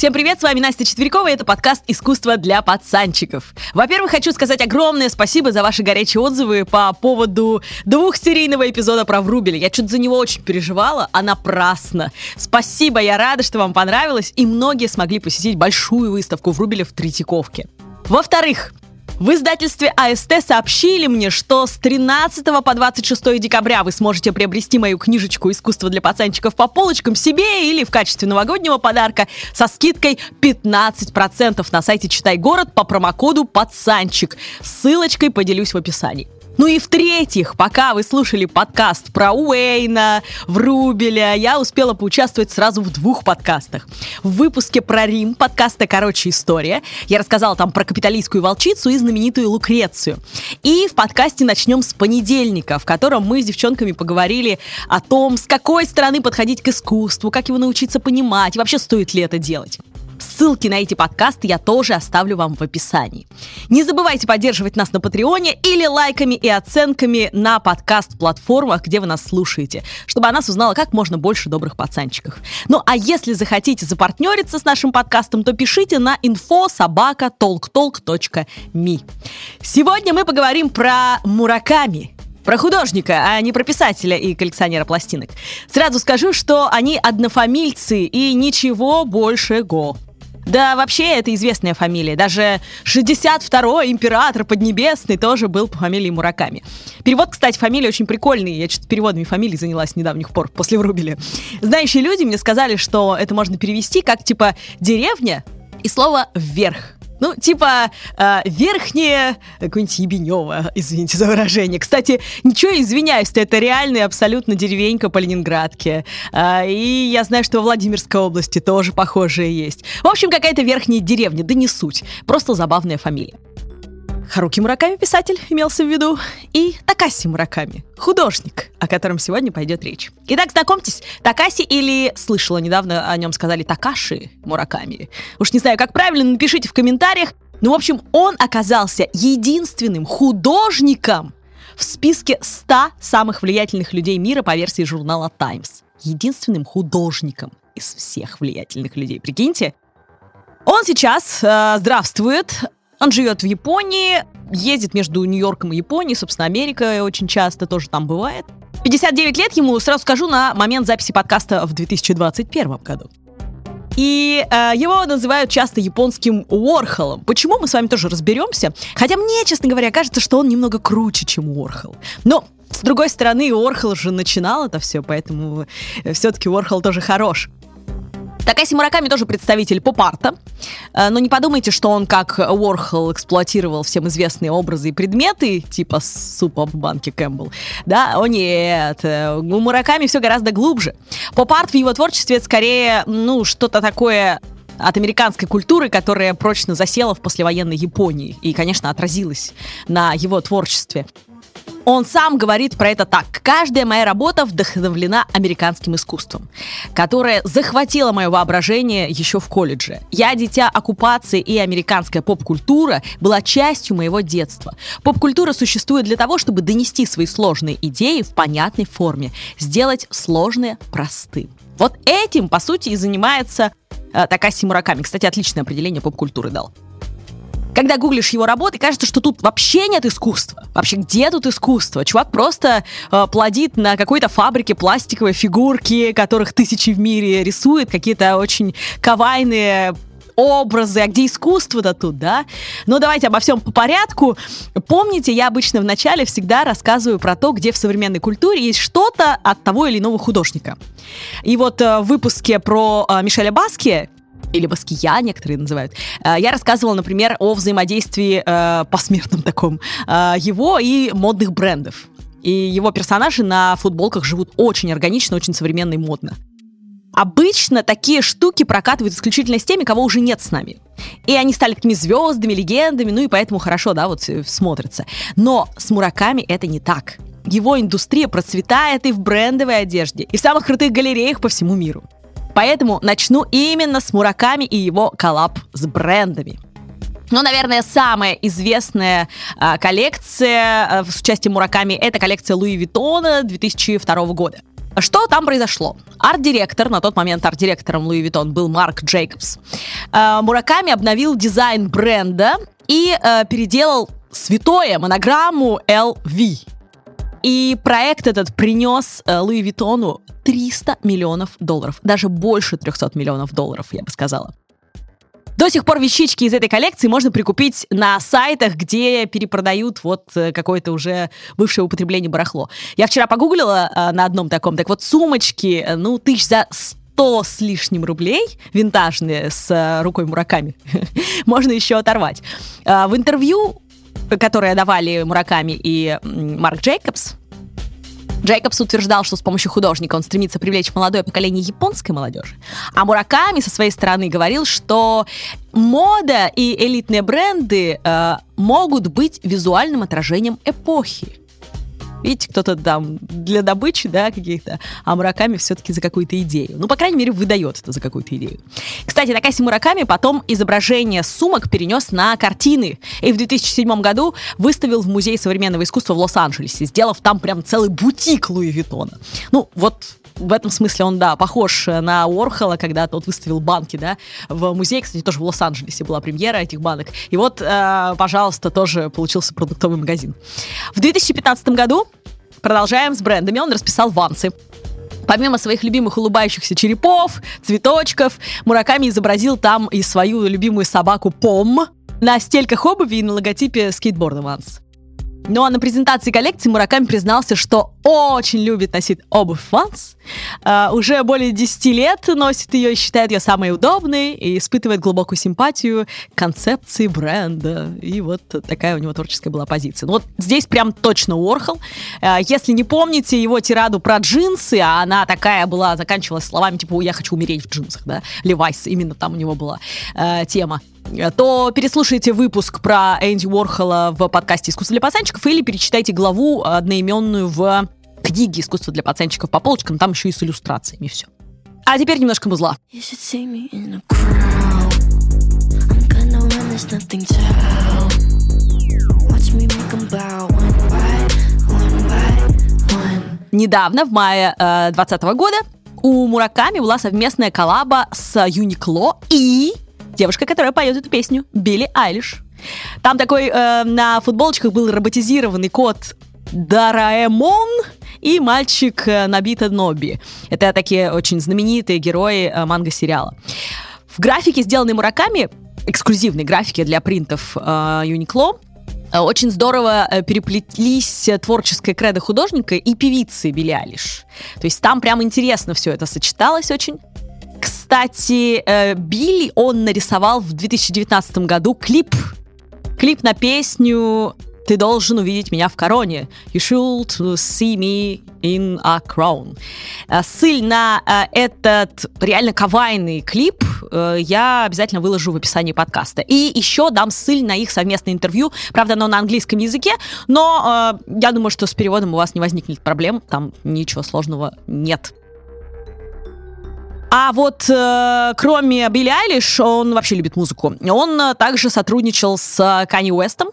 Всем привет, с вами Настя Четверякова, и это подкаст «Искусство для пацанчиков». Во-первых, хочу сказать огромное спасибо за ваши горячие отзывы по поводу двухсерийного эпизода про Врубеля. Я что-то за него очень переживала, а напрасно. Спасибо, я рада, что вам понравилось, и многие смогли посетить большую выставку Врубеля в Третьяковке. Во-вторых, в издательстве АСТ сообщили мне, что с 13 по 26 декабря вы сможете приобрести мою книжечку «Искусство для пацанчиков» по полочкам себе или в качестве новогоднего подарка со скидкой 15% на сайте «Читай город» по промокоду «Пацанчик». Ссылочкой поделюсь в описании. Ну и в-третьих, пока вы слушали подкаст про Уэйна, Врубеля, я успела поучаствовать сразу в двух подкастах. В выпуске про Рим, подкаста «Короче, история». Я рассказала там про капиталистскую волчицу и знаменитую Лукрецию. И в подкасте «Начнем с понедельника», в котором мы с девчонками поговорили о том, с какой стороны подходить к искусству, как его научиться понимать, и вообще стоит ли это делать. Ссылки на эти подкасты я тоже оставлю вам в описании. Не забывайте поддерживать нас на Патреоне или лайками и оценками на подкаст-платформах, где вы нас слушаете, чтобы о нас узнала как можно больше добрых пацанчиков. Ну а если захотите запартнериться с нашим подкастом, то пишите на info собака talktalk.me. Сегодня мы поговорим про Мураками, про художника, а не про писателя и коллекционера пластинок. Сразу скажу, что они однофамильцы и ничего больше го. Да, вообще, это известная фамилия. Даже 62-й император Поднебесный тоже был по фамилии Мураками. Перевод, кстати, фамилии очень прикольный. Я что-то переводами фамилий занялась недавних пор, после Врубеля. Знающие люди мне сказали, что это можно перевести как, типа, деревня и слово «вверх». Ну, типа, э, верхнее, какое-нибудь Ебенево, извините за выражение. Кстати, ничего, извиняюсь, это реальная абсолютно деревенька по Ленинградке. Э, и я знаю, что во Владимирской области тоже похожие есть. В общем, какая-то верхняя деревня, да не суть. Просто забавная фамилия. Харуки Мураками писатель имелся в виду, и Такаси Мураками, художник, о котором сегодня пойдет речь. Итак, знакомьтесь, Такаси или, слышала недавно о нем сказали Такаши Мураками. Уж не знаю, как правильно, напишите в комментариях. Ну, в общем, он оказался единственным художником в списке 100 самых влиятельных людей мира по версии журнала Times. Единственным художником из всех влиятельных людей. Прикиньте, он сейчас э, здравствует, он живет в Японии, ездит между Нью-Йорком и Японией, собственно, Америка очень часто тоже там бывает. 59 лет ему, сразу скажу, на момент записи подкаста в 2021 году. И э, его называют часто японским Уорхолом. Почему, мы с вами тоже разберемся. Хотя мне, честно говоря, кажется, что он немного круче, чем Уорхол. Но, с другой стороны, Уорхол же начинал это все, поэтому э, все-таки Уорхол тоже хорош. Такаси Мураками тоже представитель поп-арта. Э, но не подумайте, что он, как Уорхол, эксплуатировал всем известные образы и предметы, типа супа в банке Кэмпбелл. Да, о нет, э, у Мураками все гораздо глубже. Поп-арт в его творчестве это скорее, ну, что-то такое от американской культуры, которая прочно засела в послевоенной Японии и, конечно, отразилась на его творчестве. Он сам говорит про это так. Каждая моя работа вдохновлена американским искусством, которое захватило мое воображение еще в колледже. Я дитя оккупации и американская поп-культура была частью моего детства. Поп-культура существует для того, чтобы донести свои сложные идеи в понятной форме, сделать сложное простым. Вот этим, по сути, и занимается э, Такаси Мураками. Кстати, отличное определение поп-культуры дал когда гуглишь его работы, кажется, что тут вообще нет искусства. Вообще, где тут искусство? Чувак просто э, плодит на какой-то фабрике пластиковые фигурки, которых тысячи в мире рисует, какие-то очень кавайные образы, а где искусство-то тут, да? Но давайте обо всем по порядку. Помните, я обычно в начале всегда рассказываю про то, где в современной культуре есть что-то от того или иного художника. И вот э, в выпуске про э, Мишеля Баски или Баския некоторые называют, э, я рассказывала, например, о взаимодействии э, посмертном таком э, его и модных брендов. И его персонажи на футболках живут очень органично, очень современно и модно. Обычно такие штуки прокатывают исключительно с теми, кого уже нет с нами. И они стали такими звездами, легендами, ну и поэтому хорошо, да, вот смотрятся. Но с Мураками это не так. Его индустрия процветает и в брендовой одежде, и в самых крутых галереях по всему миру. Поэтому начну именно с Мураками и его коллаб с брендами. Ну, наверное, самая известная а, коллекция а, с участием Мураками это коллекция Луи Виттона 2002 года. Что там произошло? Арт-директор, на тот момент арт-директором Луи Виттон был Марк Джейкобс. Э, Мураками обновил дизайн бренда и э, переделал святое монограмму LV. И проект этот принес э, Луи Виттону 300 миллионов долларов. Даже больше 300 миллионов долларов, я бы сказала. До сих пор вещички из этой коллекции можно прикупить на сайтах, где перепродают вот э, какое-то уже бывшее употребление барахло. Я вчера погуглила э, на одном таком, так вот сумочки, ну, тысяч за 100 с лишним рублей, винтажные, с рукой Мураками, можно еще оторвать. В интервью, которое давали Мураками и Марк Джейкобс, Джейкобс утверждал, что с помощью художника он стремится привлечь молодое поколение японской молодежи. А Мураками со своей стороны говорил, что мода и элитные бренды э, могут быть визуальным отражением эпохи. Видите, кто-то там для добычи, да, каких-то, а Мураками все-таки за какую-то идею. Ну, по крайней мере, выдает это за какую-то идею. Кстати, Такаси Мураками потом изображение сумок перенес на картины. И в 2007 году выставил в Музее современного искусства в Лос-Анджелесе, сделав там прям целый бутик Луи Виттона. Ну, вот в этом смысле он, да, похож на Уорхола, когда тот выставил банки, да, в музее, кстати, тоже в Лос-Анджелесе была премьера этих банок. И вот, э, пожалуйста, тоже получился продуктовый магазин. В 2015 году продолжаем с брендами. Он расписал вансы. Помимо своих любимых улыбающихся черепов, цветочков, Мураками изобразил там и свою любимую собаку Пом на стельках обуви и на логотипе скейтборда Ванс. Ну а на презентации коллекции Мураками признался, что очень любит носить обувь Ванс. Uh, уже более 10 лет носит ее и считает ее самой удобной и испытывает глубокую симпатию к концепции бренда. И вот такая у него творческая была позиция. Ну вот здесь прям точно Уорхол. Uh, если не помните его тираду про джинсы, а она такая была, заканчивалась словами типа «я хочу умереть в джинсах», да, Левайс, именно там у него была uh, тема то переслушайте выпуск про Энди Уорхола в подкасте «Искусство для пацанчиков» или перечитайте главу одноименную в книге «Искусство для пацанчиков» по полочкам, там еще и с иллюстрациями все. А теперь немножко музла. Недавно, в мае 2020 э, года, у Мураками была совместная коллаба с Юникло и девушка, которая поет эту песню, Билли Айлиш. Там такой э, на футболочках был роботизированный кот Дараэмон и мальчик э, Набита Ноби. Это такие очень знаменитые герои э, манго-сериала. В графике, сделанной Мураками, эксклюзивной графике для принтов э, Uniqlo, э, очень здорово э, переплетлись творческая кредо художника и певицы Билли Алиш. То есть там прям интересно все это сочеталось очень. Кстати, э, Билли он нарисовал в 2019 году клип. Клип на песню «Ты должен увидеть меня в короне». You should see me in a crown. Э, ссыль на э, этот реально кавайный клип я обязательно выложу в описании подкаста. И еще дам ссыль на их совместное интервью. Правда, оно на английском языке, но я думаю, что с переводом у вас не возникнет проблем. Там ничего сложного нет. А вот э, кроме Билли Айлиш, он вообще любит музыку. Он э, также сотрудничал с Канни Уэстом.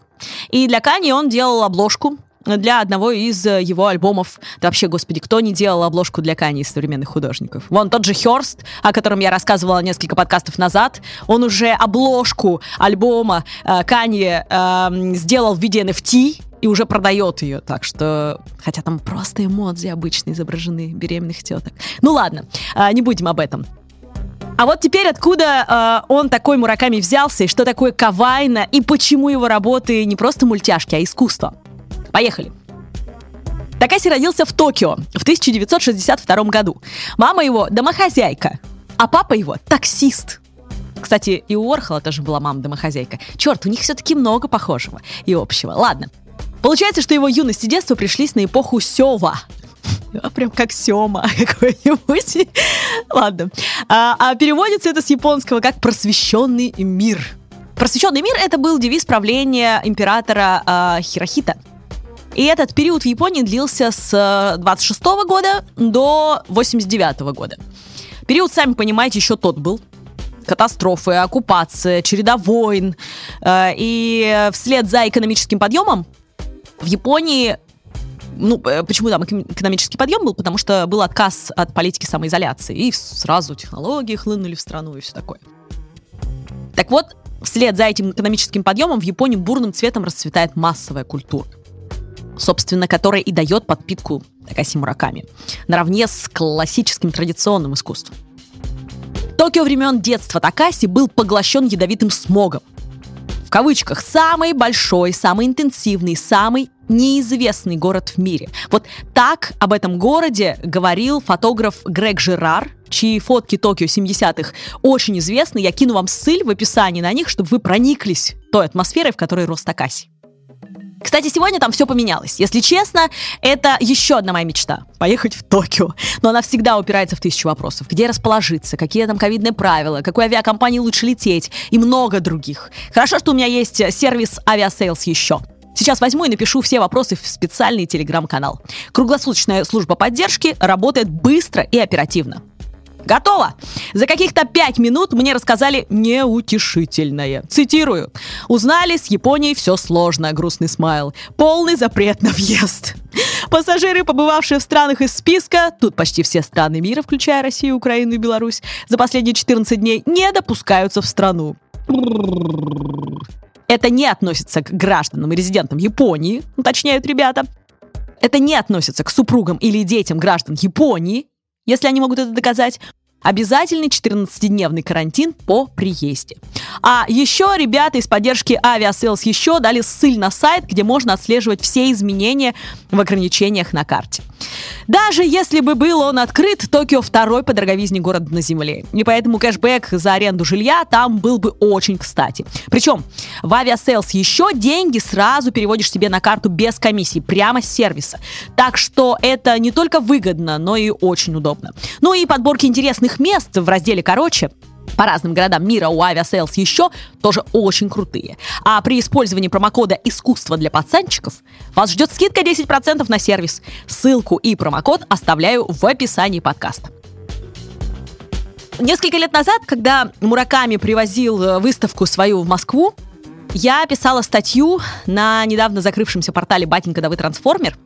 И для Канни он делал обложку для одного из э, его альбомов. Да вообще, господи, кто не делал обложку для Кани из современных художников? Вон тот же Херст, о котором я рассказывала несколько подкастов назад, он уже обложку альбома э, Кани э, сделал в виде NFT, и уже продает ее. Так что, хотя там просто эмодзи обычно изображены беременных теток. Ну ладно, а, не будем об этом. А вот теперь откуда э, он такой Мураками взялся, и что такое кавайна, и почему его работы не просто мультяшки, а искусство. Поехали. Такаси родился в Токио в 1962 году. Мама его домохозяйка, а папа его таксист. Кстати, и у Уорхола тоже была мама домохозяйка. Черт, у них все-таки много похожего и общего. Ладно, Получается, что его юность и детство пришлись на эпоху Сева. А прям как Сема какой-нибудь. Ладно. А, а переводится это с японского как «просвещенный мир». «Просвещенный мир» — это был девиз правления императора а, Хирохита. И этот период в Японии длился с 26 -го года до 89 -го года. Период, сами понимаете, еще тот был катастрофы, оккупация, череда войн. Э, и вслед за экономическим подъемом в Японии ну, э, почему там экономический подъем был? Потому что был отказ от политики самоизоляции, и сразу технологии хлынули в страну и все такое. Так вот, вслед за этим экономическим подъемом в Японии бурным цветом расцветает массовая культура собственно, которая и дает подпитку Такаси Мураками, наравне с классическим традиционным искусством. Токио времен детства Такаси был поглощен ядовитым смогом. В кавычках, самый большой, самый интенсивный, самый неизвестный город в мире. Вот так об этом городе говорил фотограф Грег Жерар, чьи фотки Токио 70-х очень известны. Я кину вам ссыль в описании на них, чтобы вы прониклись той атмосферой, в которой рос Такаси. Кстати, сегодня там все поменялось. Если честно, это еще одна моя мечта — поехать в Токио. Но она всегда упирается в тысячу вопросов. Где расположиться, какие там ковидные правила, какой авиакомпании лучше лететь и много других. Хорошо, что у меня есть сервис авиасейлс еще. Сейчас возьму и напишу все вопросы в специальный телеграм-канал. Круглосуточная служба поддержки работает быстро и оперативно. Готово! За каких-то пять минут мне рассказали неутешительное. Цитирую. Узнали, с Японией все сложно, грустный смайл. Полный запрет на въезд. Пассажиры, побывавшие в странах из списка, тут почти все страны мира, включая Россию, Украину и Беларусь, за последние 14 дней не допускаются в страну. Это не относится к гражданам и резидентам Японии, уточняют ребята. Это не относится к супругам или детям граждан Японии, если они могут это доказать, Обязательный 14-дневный карантин по приезде. А еще ребята из поддержки Aviasales еще дали ссыль на сайт, где можно отслеживать все изменения в ограничениях на карте. Даже если бы был он открыт, Токио второй по дороговизне город на Земле. И поэтому кэшбэк за аренду жилья там был бы очень кстати. Причем в Aviasales еще деньги сразу переводишь себе на карту без комиссии, прямо с сервиса. Так что это не только выгодно, но и очень удобно. Ну и подборки интересных мест в разделе «Короче» по разным городам мира у Aviasales еще тоже очень крутые. А при использовании промокода «Искусство для пацанчиков» вас ждет скидка 10% на сервис. Ссылку и промокод оставляю в описании подкаста. Несколько лет назад, когда Мураками привозил э, выставку свою в Москву, я писала статью на недавно закрывшемся портале «Батенька, да вы трансформер»,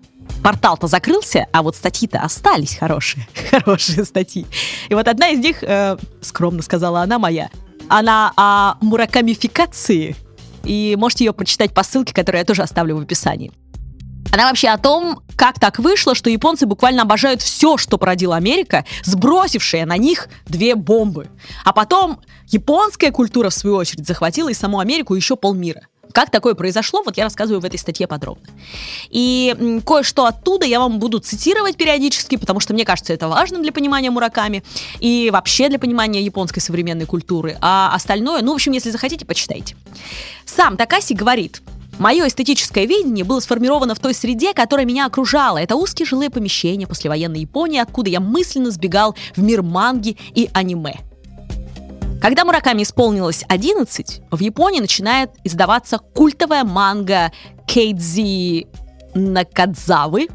портал-то закрылся, а вот статьи-то остались хорошие, хорошие статьи. И вот одна из них, э, скромно сказала она моя, она о муракамификации, и можете ее прочитать по ссылке, которую я тоже оставлю в описании. Она вообще о том, как так вышло, что японцы буквально обожают все, что породила Америка, сбросившая на них две бомбы. А потом японская культура, в свою очередь, захватила и саму Америку, и еще полмира. Как такое произошло, вот я рассказываю в этой статье подробно. И кое-что оттуда я вам буду цитировать периодически, потому что мне кажется, это важно для понимания Мураками и вообще для понимания японской современной культуры. А остальное, ну, в общем, если захотите, почитайте. Сам Такаси говорит, Мое эстетическое видение было сформировано в той среде, которая меня окружала. Это узкие жилые помещения послевоенной Японии, откуда я мысленно сбегал в мир манги и аниме. Когда Мураками исполнилось 11, в Японии начинает издаваться культовая манга Кейдзи Накадзавы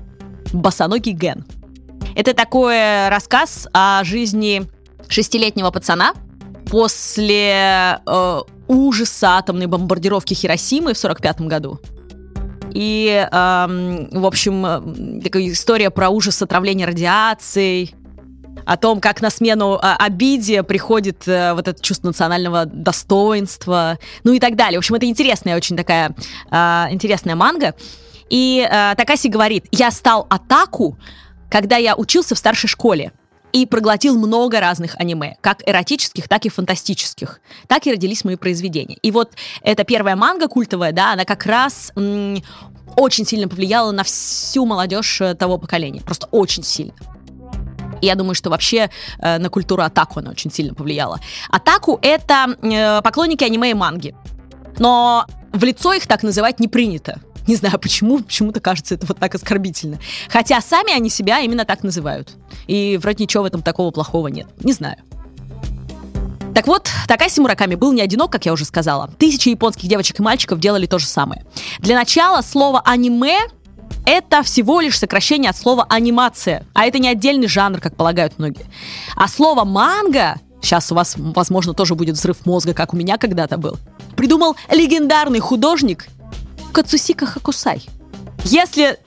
«Босоногий Ген». Это такой рассказ о жизни шестилетнего пацана после э, ужаса атомной бомбардировки Хиросимы в 1945 году. И, э, в общем, э, такая история про ужас отравления радиацией, о том, как на смену а, обиде приходит а, вот это чувство национального достоинства, ну и так далее. В общем, это интересная очень такая а, интересная манга. И а, Такаси говорит, я стал атаку, когда я учился в старшей школе и проглотил много разных аниме, как эротических, так и фантастических. Так и родились мои произведения. И вот эта первая манга культовая, да, она как раз очень сильно повлияла на всю молодежь э, того поколения. Просто очень сильно. Я думаю, что вообще э, на культуру атаку она очень сильно повлияла. Атаку — это э, поклонники аниме и манги. Но в лицо их так называть не принято. Не знаю почему, почему-то кажется это вот так оскорбительно. Хотя сами они себя именно так называют. И вроде ничего в этом такого плохого нет. Не знаю. Так вот, Такаси Мураками был не одинок, как я уже сказала. Тысячи японских девочек и мальчиков делали то же самое. Для начала слово аниме это всего лишь сокращение от слова анимация, а это не отдельный жанр, как полагают многие. А слово манга, сейчас у вас, возможно, тоже будет взрыв мозга, как у меня когда-то был, придумал легендарный художник Кацусика Хакусай. Если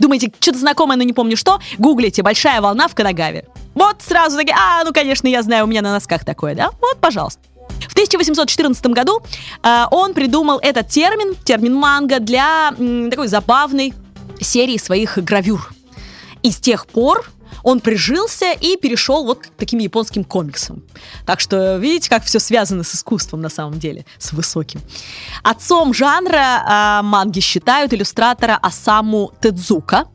думаете, что-то знакомое, но не помню что, гуглите «Большая волна в Канагаве». Вот сразу такие, а, ну, конечно, я знаю, у меня на носках такое, да? Вот, пожалуйста. В 1814 году э, он придумал этот термин, термин манго, для м, такой забавной серии своих гравюр. И с тех пор он прижился и перешел вот к таким японским комиксам. Так что видите, как все связано с искусством на самом деле, с высоким. Отцом жанра э, манги считают иллюстратора Асаму Тедзука,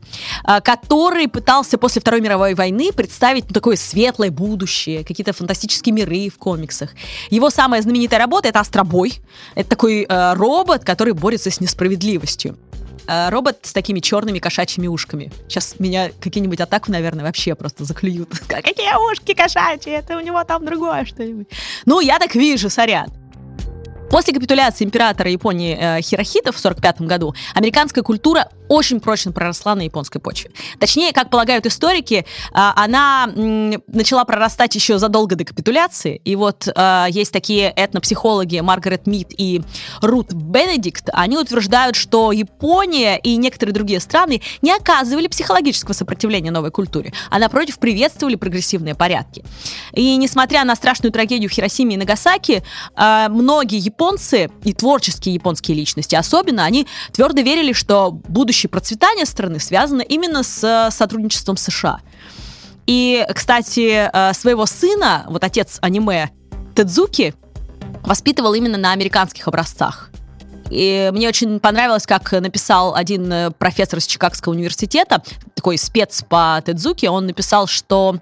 э, который пытался после Второй мировой войны представить ну, такое светлое будущее, какие-то фантастические миры в комиксах. Его самая знаменитая работа — это Астробой. Это такой э, робот, который борется с несправедливостью. Э, робот с такими черными кошачьими ушками. Сейчас меня какие-нибудь атаку, наверное, вообще просто заклюют. Какие ушки кошачьи? Это у него там другое что-нибудь. Ну, я так вижу, сорян. После капитуляции императора Японии э, Хирохита в 1945 году американская культура очень прочно проросла на японской почве. Точнее, как полагают историки, э, она начала прорастать еще задолго до капитуляции. И вот э, есть такие этнопсихологи Маргарет Мид и Рут Бенедикт. Они утверждают, что Япония и некоторые другие страны не оказывали психологического сопротивления новой культуре, а напротив приветствовали прогрессивные порядки. И несмотря на страшную трагедию в Хиросиме и Нагасаки, э, многие японцы и творческие японские личности особенно, они твердо верили, что будущее процветание страны связано именно с э, сотрудничеством США. И, кстати, э, своего сына, вот отец аниме Тедзуки, воспитывал именно на американских образцах. И мне очень понравилось, как написал один э, профессор из Чикагского университета, такой спец по Тедзуки, он написал, что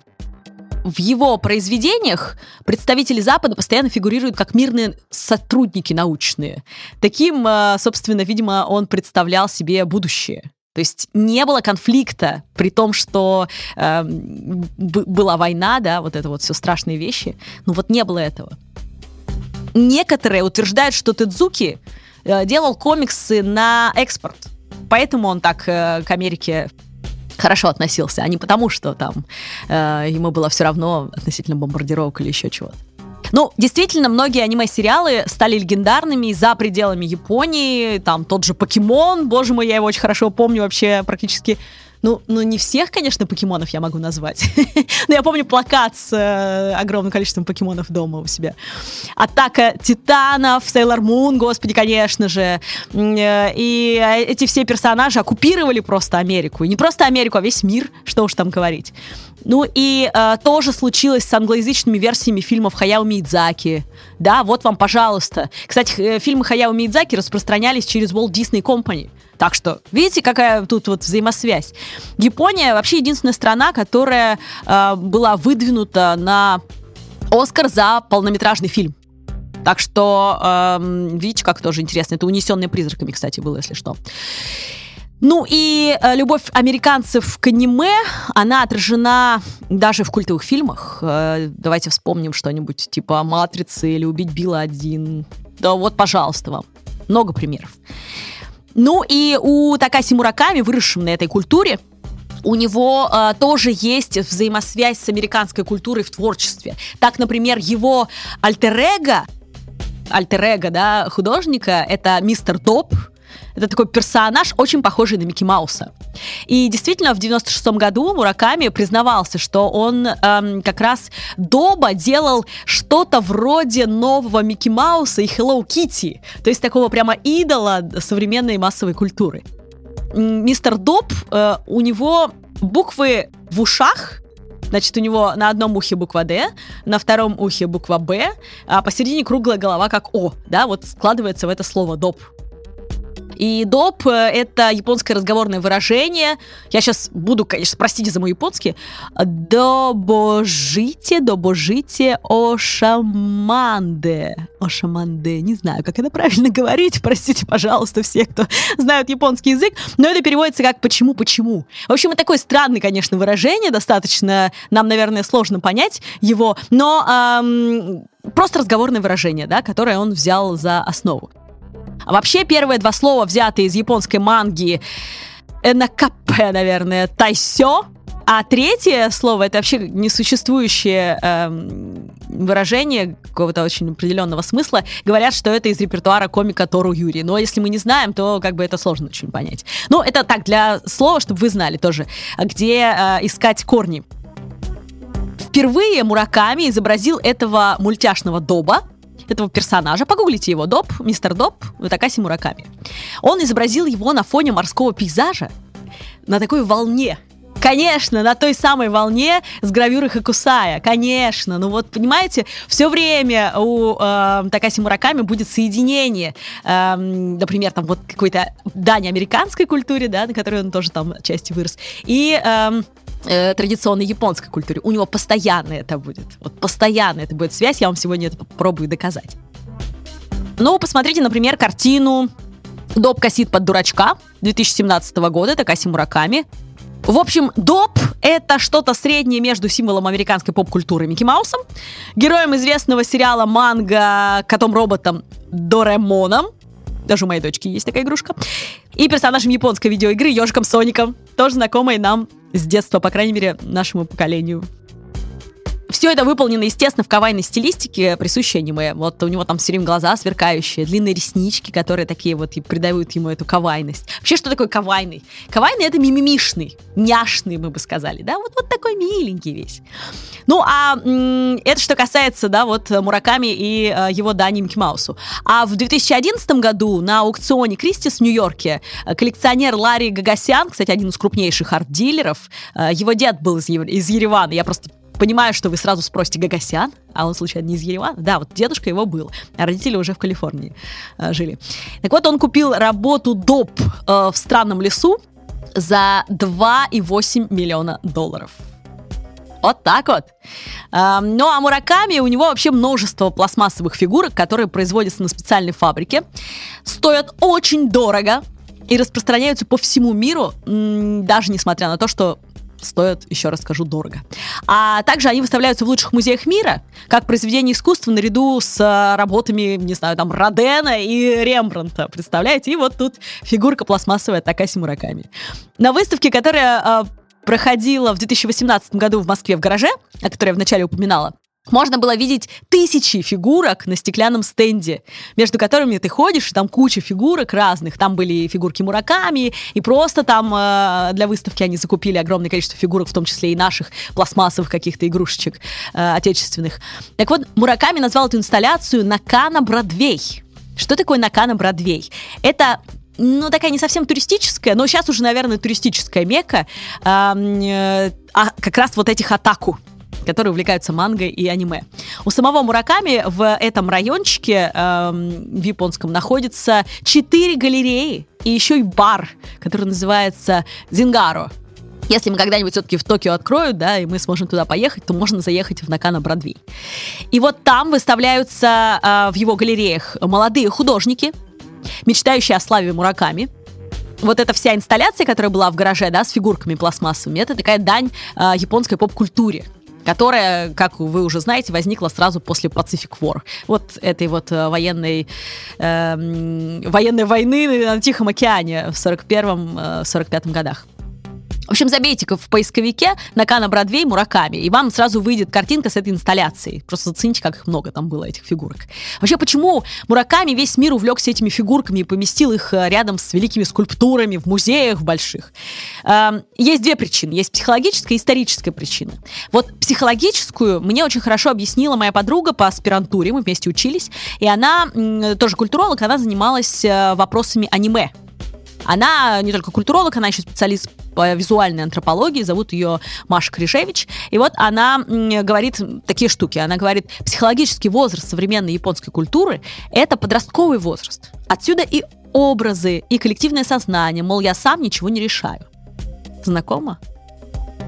в его произведениях представители Запада постоянно фигурируют как мирные сотрудники научные. Таким, э, собственно, видимо, он представлял себе будущее. То есть не было конфликта, при том, что э, была война, да, вот это вот все страшные вещи. Ну вот не было этого. Некоторые утверждают, что Тедзуки э, делал комиксы на экспорт. Поэтому он так э, к Америке хорошо относился, а не потому, что там э, ему было все равно относительно бомбардировок или еще чего-то. Ну, действительно, многие аниме-сериалы стали легендарными за пределами Японии. Там тот же Покемон, боже мой, я его очень хорошо помню вообще практически ну, ну, не всех, конечно, покемонов я могу назвать. Но я помню плакат с э, огромным количеством покемонов дома у себя. Атака титанов, Сейлор Мун, господи, конечно же. Э, и эти все персонажи оккупировали просто Америку. И не просто Америку, а весь мир, что уж там говорить. Ну и э, тоже случилось с англоязычными версиями фильмов Хаяо Мидзаки. Да, вот вам, пожалуйста. Кстати, э, фильмы Хаяо Мидзаки распространялись через Walt Disney Company. Так что, видите, какая тут вот взаимосвязь. Япония вообще единственная страна, которая э, была выдвинута на Оскар за полнометражный фильм. Так что, э, видите, как тоже интересно. Это унесенные призраками, кстати, было, если что. Ну и э, любовь американцев к аниме, она отражена даже в культовых фильмах. Э, давайте вспомним что-нибудь типа «Матрицы» или «Убить Билла один». Да вот, пожалуйста, вам. Много примеров. Ну и у Такаси Мураками, выросшим на этой культуре, у него э, тоже есть взаимосвязь с американской культурой в творчестве. Так, например, его альтер-эго, альтер-эго, да, художника, это мистер Доп, это такой персонаж, очень похожий на Микки Мауса. И действительно, в 96 году Мураками признавался, что он эм, как раз Доба делал что-то вроде нового Микки Мауса и Hello Kitty. То есть такого прямо идола современной массовой культуры. Мистер Доб, э, у него буквы в ушах, Значит, у него на одном ухе буква «Д», на втором ухе буква «Б», а посередине круглая голова как «О», да, вот складывается в это слово «доп». И доп — это японское разговорное выражение. Я сейчас буду, конечно, простите за мой японский. Добожите, добожите ошаманде. Ошаманде. Не знаю, как это правильно говорить. Простите, пожалуйста, все, кто знают японский язык. Но это переводится как «почему, почему». В общем, это такое странное, конечно, выражение. Достаточно, нам, наверное, сложно понять его. Но эм, просто разговорное выражение, да, которое он взял за основу. А вообще первые два слова, взятые из японской манги НКП, наверное, тайсё, А третье слово это вообще несуществующее эм, выражение какого-то очень определенного смысла. Говорят, что это из репертуара комика Тору Юрий. Но если мы не знаем, то как бы это сложно очень понять. Ну, это так, для слова, чтобы вы знали тоже, где э, искать корни. Впервые Мураками изобразил этого мультяшного доба, этого персонажа. Погуглите его. Доп, мистер Доп, Такаси Мураками. Он изобразил его на фоне морского пейзажа на такой волне, Конечно, на той самой волне с гравюрой Хакусая. Конечно. Ну вот, понимаете, все время у э, Такаси Мураками будет соединение, э, например, там вот какой-то дань американской культуре, да, на которой он тоже там части вырос, и э, э, традиционной японской культуре. У него постоянно это будет. Вот постоянно это будет связь. Я вам сегодня это попробую доказать. Ну, посмотрите, например, картину «Доп косит под дурачка» 2017 года, это Каси Мураками. В общем, доп — это что-то среднее между символом американской поп-культуры Микки Маусом, героем известного сериала «Манго», котом-роботом Доремоном, даже у моей дочки есть такая игрушка, и персонажем японской видеоигры Ежиком Соником, тоже знакомой нам с детства, по крайней мере, нашему поколению. Все это выполнено, естественно, в кавайной стилистике, присущей аниме. Вот у него там все время глаза сверкающие, длинные реснички, которые такие вот и придают ему эту кавайность. Вообще, что такое кавайный? Кавайный — это мимимишный, няшный, мы бы сказали, да? Вот, вот такой миленький весь. Ну, а это что касается, да, вот Мураками и э, его Дани Микки Маусу. А в 2011 году на аукционе Кристис в Нью-Йорке э, коллекционер Ларри Гагасян, кстати, один из крупнейших арт-дилеров, э, его дед был из, из Еревана, я просто Понимаю, что вы сразу спросите Гагасян, а он, случайно, не из Еревана? Да, вот дедушка его был, а родители уже в Калифорнии э, жили. Так вот, он купил работу доп э, в странном лесу за 2,8 миллиона долларов. Вот так вот. Э, ну, а Мураками, у него вообще множество пластмассовых фигурок, которые производятся на специальной фабрике. Стоят очень дорого и распространяются по всему миру, даже несмотря на то, что стоят, еще раз скажу, дорого. А также они выставляются в лучших музеях мира, как произведения искусства наряду с э, работами, не знаю, там, Родена и Рембранта, представляете? И вот тут фигурка пластмассовая Такаси Мураками. На выставке, которая э, проходила в 2018 году в Москве в гараже, о которой я вначале упоминала, можно было видеть тысячи фигурок на стеклянном стенде, между которыми ты ходишь, там куча фигурок разных. Там были фигурки Мураками, и просто там э, для выставки они закупили огромное количество фигурок, в том числе и наших пластмассовых каких-то игрушечек э, отечественных. Так вот, Мураками назвал эту инсталляцию «Накана Бродвей». Что такое Накана Бродвей? Это ну, такая не совсем туристическая, но сейчас уже, наверное, туристическая мека, э, а как раз вот этих атаку которые увлекаются манго и аниме. У самого Мураками в этом райончике э, в японском находится четыре галереи и еще и бар, который называется Зингаро. Если мы когда-нибудь все-таки в Токио откроют, да, и мы сможем туда поехать, то можно заехать в Накана Бродвей. И вот там выставляются э, в его галереях молодые художники, мечтающие о славе Мураками, вот эта вся инсталляция, которая была в гараже, да, с фигурками пластмассовыми, это такая дань э, японской поп-культуре которая, как вы уже знаете, возникла сразу после Pacific War. Вот этой вот э, военной, э, военной войны на Тихом океане в 41-45 э, годах. В общем, забейте в поисковике на Кана Бродвей Мураками, и вам сразу выйдет картинка с этой инсталляцией. Просто зацените, как их много там было, этих фигурок. Вообще, почему Мураками весь мир увлекся этими фигурками и поместил их э, рядом с великими скульптурами в музеях больших? Эм, есть две причины. Есть психологическая и историческая причина. Вот психологическую мне очень хорошо объяснила моя подруга по аспирантуре, мы вместе учились, и она тоже культуролог, она занималась э, вопросами аниме она не только культуролог, она еще специалист по визуальной антропологии, зовут ее Маша Кришевич. И вот она говорит такие штуки. Она говорит, психологический возраст современной японской культуры – это подростковый возраст. Отсюда и образы, и коллективное сознание, мол, я сам ничего не решаю. Знакомо?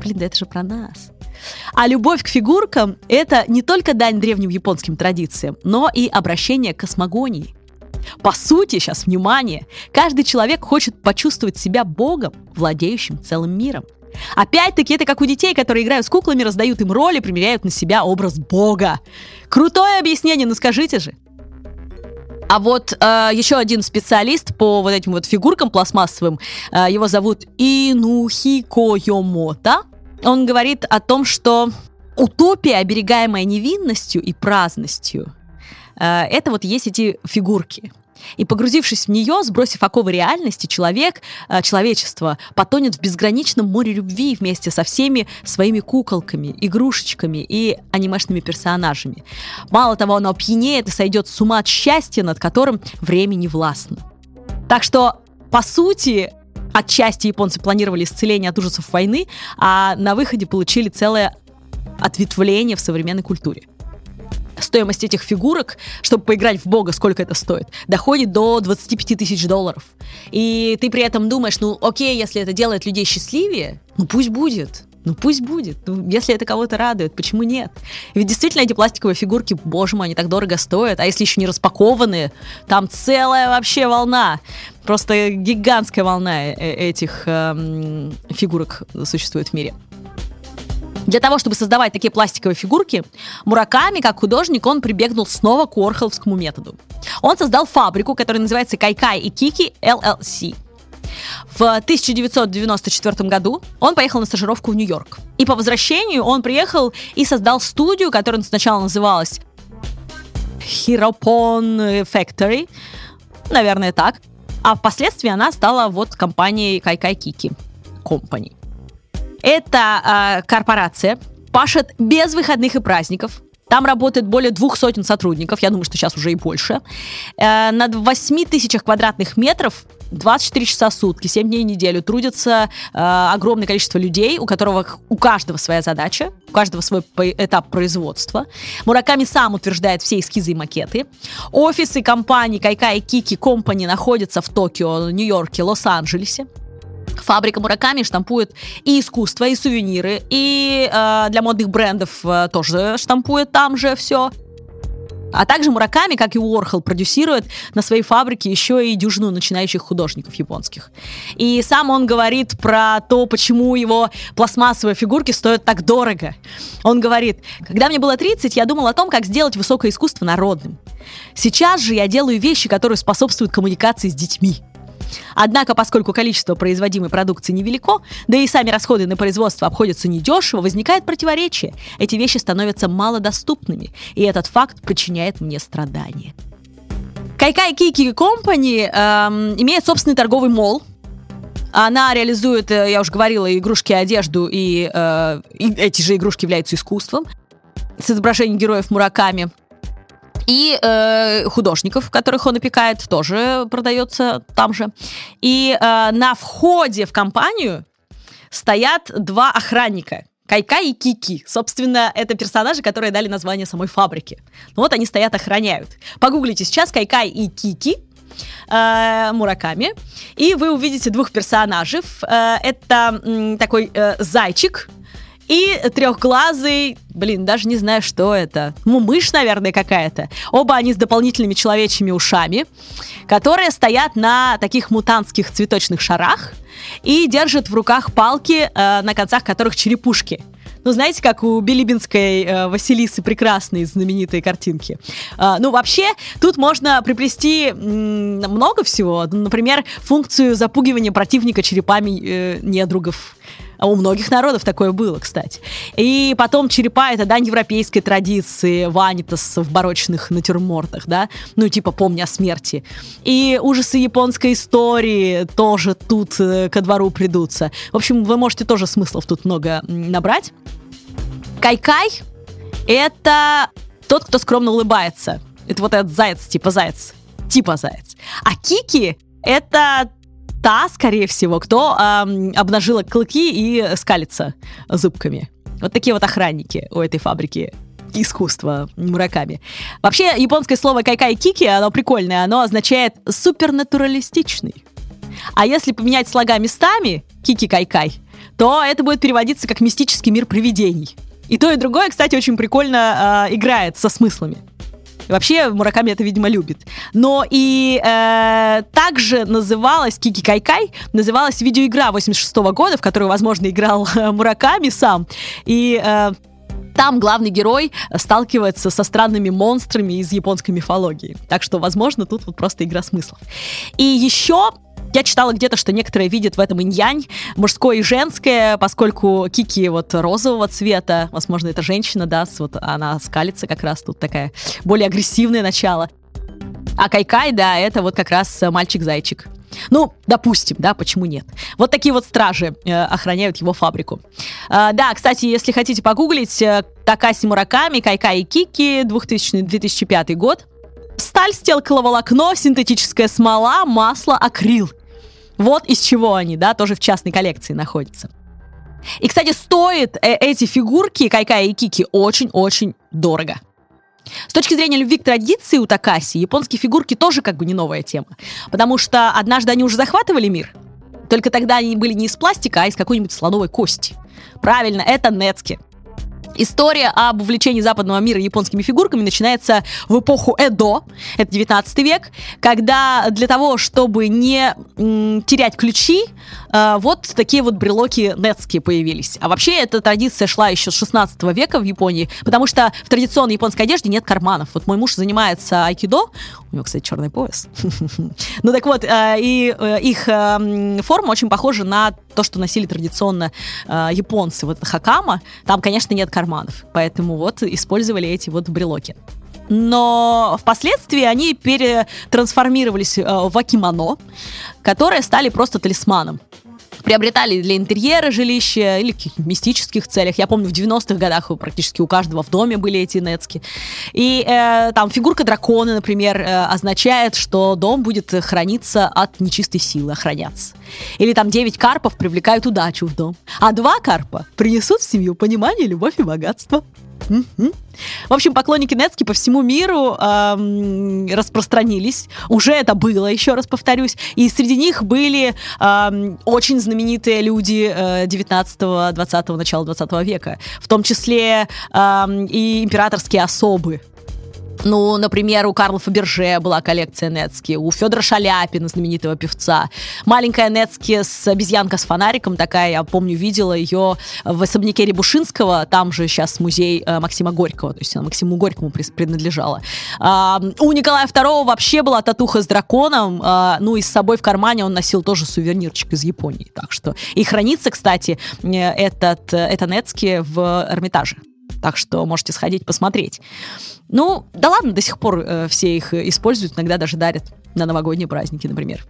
Блин, да это же про нас. А любовь к фигуркам – это не только дань древним японским традициям, но и обращение к космогонии. По сути, сейчас, внимание, каждый человек хочет почувствовать себя богом, владеющим целым миром. Опять-таки, это как у детей, которые играют с куклами, раздают им роли, примеряют на себя образ бога. Крутое объяснение, ну скажите же. А вот э, еще один специалист по вот этим вот фигуркам пластмассовым, э, его зовут Инухико Йомота. он говорит о том, что утопия, оберегаемая невинностью и праздностью, это вот есть эти фигурки. И погрузившись в нее, сбросив оковы реальности, человек, э, человечество потонет в безграничном море любви вместе со всеми своими куколками, игрушечками и анимешными персонажами. Мало того, оно опьянеет и сойдет с ума от счастья, над которым время не властно. Так что, по сути, отчасти японцы планировали исцеление от ужасов войны, а на выходе получили целое ответвление в современной культуре. Стоимость этих фигурок, чтобы поиграть в бога, сколько это стоит, доходит до 25 тысяч долларов. И ты при этом думаешь, ну окей, если это делает людей счастливее, ну пусть будет. Ну пусть будет. Ну, если это кого-то радует, почему нет? Ведь действительно эти пластиковые фигурки, боже мой, они так дорого стоят. А если еще не распакованные, там целая вообще волна. Просто гигантская волна э, этих эм, фигурок существует в мире. Для того, чтобы создавать такие пластиковые фигурки, Мураками, как художник, он прибегнул снова к Уорхоловскому методу. Он создал фабрику, которая называется Кайкай и Кики LLC. В 1994 году он поехал на стажировку в Нью-Йорк. И по возвращению он приехал и создал студию, которая сначала называлась Hiropon Factory, наверное, так. А впоследствии она стала вот компанией Кайкай Кики Company. Это э, корпорация, пашет без выходных и праздников. Там работает более двух сотен сотрудников, я думаю, что сейчас уже и больше. Э, на 8 тысячах квадратных метров 24 часа в сутки, 7 дней в неделю трудится э, огромное количество людей, у которого у каждого своя задача, у каждого свой этап производства. Мураками сам утверждает все эскизы и макеты. Офисы компаний Кайка и Кики Компани находятся в Токио, Нью-Йорке, Лос-Анджелесе. Фабрика Мураками штампует и искусство, и сувениры, и э, для модных брендов э, тоже штампует там же все. А также Мураками, как и Уорхол, продюсирует на своей фабрике еще и дюжину начинающих художников японских. И сам он говорит про то, почему его пластмассовые фигурки стоят так дорого. Он говорит, когда мне было 30, я думал о том, как сделать высокое искусство народным. Сейчас же я делаю вещи, которые способствуют коммуникации с детьми. Однако, поскольку количество производимой продукции невелико, да и сами расходы на производство обходятся недешево, возникает противоречие. Эти вещи становятся малодоступными, и этот факт причиняет мне страдания. Кайкай Кики Компани эм, имеет собственный торговый мол, она реализует, э, я уже говорила, игрушки, одежду, и, э, и эти же игрушки являются искусством с изображением героев Мураками. И э, художников, которых он опекает, тоже продается там же. И э, на входе в компанию стоят два охранника. Кайка и Кики. Собственно, это персонажи, которые дали название самой фабрике. Ну вот они стоят, охраняют. Погуглите сейчас Кайкай и Кики, э, Мураками, и вы увидите двух персонажей. Э, это э, такой э, зайчик, и трехглазый, блин, даже не знаю, что это. Ну, мышь, наверное, какая-то. Оба они с дополнительными человечьими ушами, которые стоят на таких мутантских цветочных шарах и держат в руках палки, э, на концах которых черепушки. Ну, знаете, как у Билибинской э, Василисы прекрасные знаменитые картинки. Э, ну, вообще, тут можно приплести м, много всего. Например, функцию запугивания противника черепами э, недругов у многих народов такое было, кстати. И потом черепа — это дань европейской традиции, ванитас в барочных натюрмортах, да? Ну, типа «Помни о смерти». И ужасы японской истории тоже тут э, ко двору придутся. В общем, вы можете тоже смыслов тут много набрать. Кайкай — это тот, кто скромно улыбается. Это вот этот заяц, типа заяц. Типа заяц. А Кики — это та, скорее всего, кто э, обнажила клыки и скалится зубками. Вот такие вот охранники у этой фабрики искусства Мураками. Вообще, японское слово кайкай кики, оно прикольное, оно означает супернатуралистичный. А если поменять слога местами, кики-кайкай, то это будет переводиться как мистический мир привидений. И то, и другое, кстати, очень прикольно э, играет со смыслами. Вообще Мураками это, видимо, любит. Но и э, также называлась Кики Кайкай, называлась видеоигра 86 -го года, в которую, возможно, играл Мураками сам. И э, там главный герой сталкивается со странными монстрами из японской мифологии. Так что, возможно, тут вот просто игра смыслов. И еще Я читала где-то, что некоторые видят в этом инь-янь, мужское и женское, поскольку Кики вот розового цвета, возможно, это женщина, да, вот она скалится как раз тут такая более агрессивное начало. А Кайкай, да, это вот как раз мальчик-зайчик. Ну, допустим, да, почему нет? Вот такие вот стражи э, охраняют его фабрику. Э, да, кстати, если хотите погуглить, э, Такаси Мураками, Кайкай и Кики, 2000-2005 год. Сталь, стекловолокно, синтетическая смола, масло, акрил. Вот из чего они, да, тоже в частной коллекции находятся. И, кстати, стоят э, эти фигурки Кайкай и Кики очень-очень дорого. С точки зрения любви к традиции у Такаси, японские фигурки тоже как бы не новая тема. Потому что однажды они уже захватывали мир, только тогда они были не из пластика, а из какой-нибудь слоновой кости. Правильно, это Нецки. История об увлечении западного мира японскими фигурками начинается в эпоху Эдо, это 19 век, когда для того, чтобы не м, терять ключи, э, вот такие вот брелоки нетские появились. А вообще эта традиция шла еще с 16 века в Японии, потому что в традиционной японской одежде нет карманов. Вот мой муж занимается айкидо, у него, кстати, черный пояс. Ну так вот, э, и э, их э, форма очень похожа на то, что носили традиционно японцы. Вот хакама, там, конечно, нет карманов, поэтому вот использовали эти вот брелоки но впоследствии они перетрансформировались в акимоно, которые стали просто талисманом приобретали для интерьера жилища или каких-то мистических целях. Я помню, в 90-х годах практически у каждого в доме были эти нецки. И э, там фигурка дракона, например, э, означает, что дом будет храниться от нечистой силы, охраняться. Или там 9 карпов привлекают удачу в дом. А два карпа принесут в семью понимание, любовь и богатство. В общем, поклонники Нецки по всему миру эм, распространились. Уже это было, еще раз повторюсь. И среди них были эм, очень знаменитые люди э, 19-20 начала 20 века. В том числе эм, и императорские особы. Ну, например, у Карла Фаберже была коллекция Нецки, у Федора Шаляпина, знаменитого певца. Маленькая Нецки с обезьянка с фонариком такая, я помню, видела ее в особняке Рябушинского, там же сейчас музей э, Максима Горького, то есть она Максиму Горькому принадлежала. А, у Николая II вообще была татуха с драконом, а, ну и с собой в кармане он носил тоже сувенирчик из Японии, так что. И хранится, кстати, э, этот, э, это Нецки в Эрмитаже. Так что можете сходить посмотреть. Ну, да ладно, до сих пор э, все их используют, иногда даже дарят на новогодние праздники, например.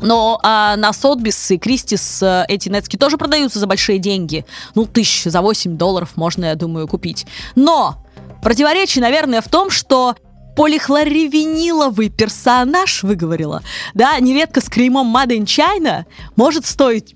Но а на Сотбис и Кристис э, эти нетски тоже продаются за большие деньги. Ну, тысяч за 8 долларов можно, я думаю, купить. Но противоречие, наверное, в том, что полихлоревиниловый персонаж, выговорила, да, нередко с кремом Made in China, может стоить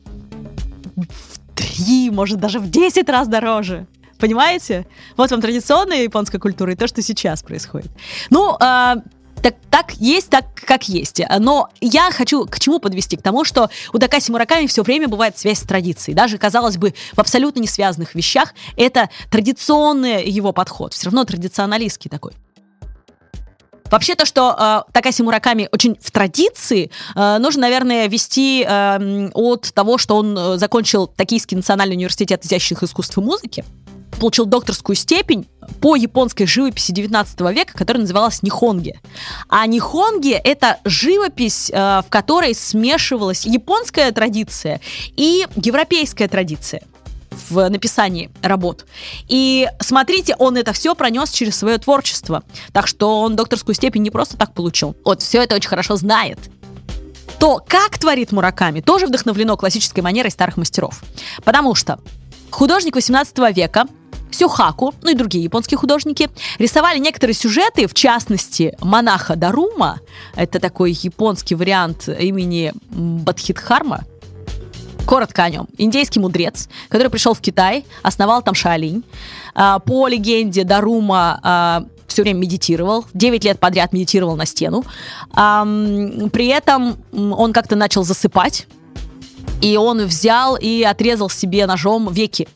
в три, может даже в 10 раз дороже. Понимаете? Вот вам традиционная японская культура и то, что сейчас происходит. Ну, э, так, так есть, так как есть. Но я хочу к чему подвести? К тому, что у Такаси Мураками все время бывает связь с традицией. Даже, казалось бы, в абсолютно не связанных вещах это традиционный его подход. Все равно традиционалистский такой. Вообще то, что э, Такаси Мураками очень в традиции, э, нужно, наверное, вести э, от того, что он э, закончил Токийский национальный университет изящных искусств и музыки получил докторскую степень по японской живописи 19 века, которая называлась Нихонги. А Нихонги — это живопись, э, в которой смешивалась японская традиция и европейская традиция в написании работ. И смотрите, он это все пронес через свое творчество. Так что он докторскую степень не просто так получил. Вот все это очень хорошо знает. То, как творит Мураками, тоже вдохновлено классической манерой старых мастеров. Потому что художник 18 века Сюхаку, ну и другие японские художники, рисовали некоторые сюжеты, в частности, монаха Дарума, это такой японский вариант имени Бадхидхарма, Коротко о нем. Индейский мудрец, который пришел в Китай, основал там Шаолинь. А, по легенде Дарума а, все время медитировал, 9 лет подряд медитировал на стену. При этом он как-то начал засыпать, и он взял и отрезал себе ножом веки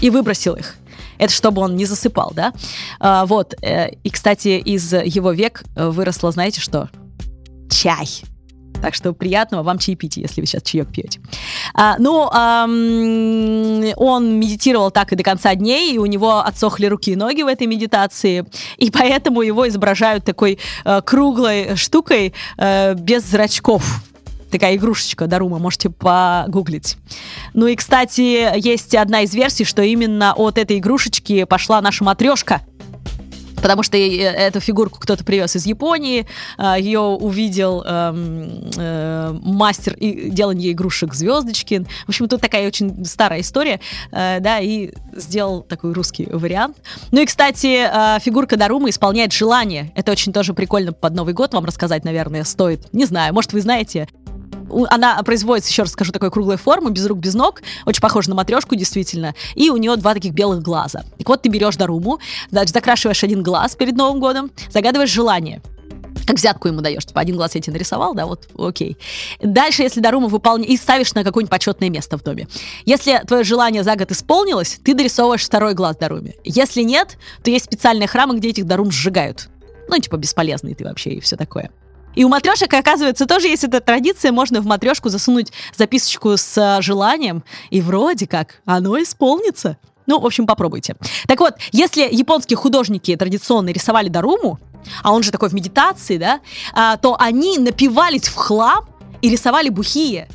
и выбросил их. Это чтобы он не засыпал, да? А, вот. Э, и, кстати, из его век выросло, знаете что? Чай. Так что приятного вам чаепития, если вы сейчас чаек пьете. А, ну, эм, он медитировал так и до конца дней, и у него отсохли руки и ноги в этой медитации, и поэтому его изображают такой э, круглой штукой э, без зрачков Такая игрушечка Дарума, можете погуглить. Ну и, кстати, есть одна из версий, что именно от этой игрушечки пошла наша матрешка – потому что эту фигурку кто-то привез из Японии, а, ее увидел эм, э, мастер делания игрушек Звездочкин. В общем, тут такая очень старая история, э, да, и сделал такой русский вариант. Ну и, кстати, э, фигурка Дарума исполняет желание. Это очень тоже прикольно под Новый год вам рассказать, наверное, стоит. Не знаю, может, вы знаете, она производится, еще раз скажу, такой круглой формы, без рук, без ног, очень похожа на матрешку, действительно, и у нее два таких белых глаза. И вот ты берешь Даруму, значит, закрашиваешь один глаз перед Новым годом, загадываешь желание как взятку ему даешь, типа один глаз я тебе нарисовал, да, вот, окей. Дальше, если Дарума выполняешь, и ставишь на какое-нибудь почетное место в доме. Если твое желание за год исполнилось, ты дорисовываешь второй глаз Даруме. Если нет, то есть специальные храмы, где этих Дарум сжигают. Ну, типа, бесполезный ты вообще и все такое. И у матрешек, оказывается, тоже есть эта традиция. Можно в матрешку засунуть записочку с э, желанием, и вроде как оно исполнится. Ну, в общем, попробуйте. Так вот, если японские художники традиционно рисовали Даруму, а он же такой в медитации, да, а, то они напивались в хлам и рисовали бухие.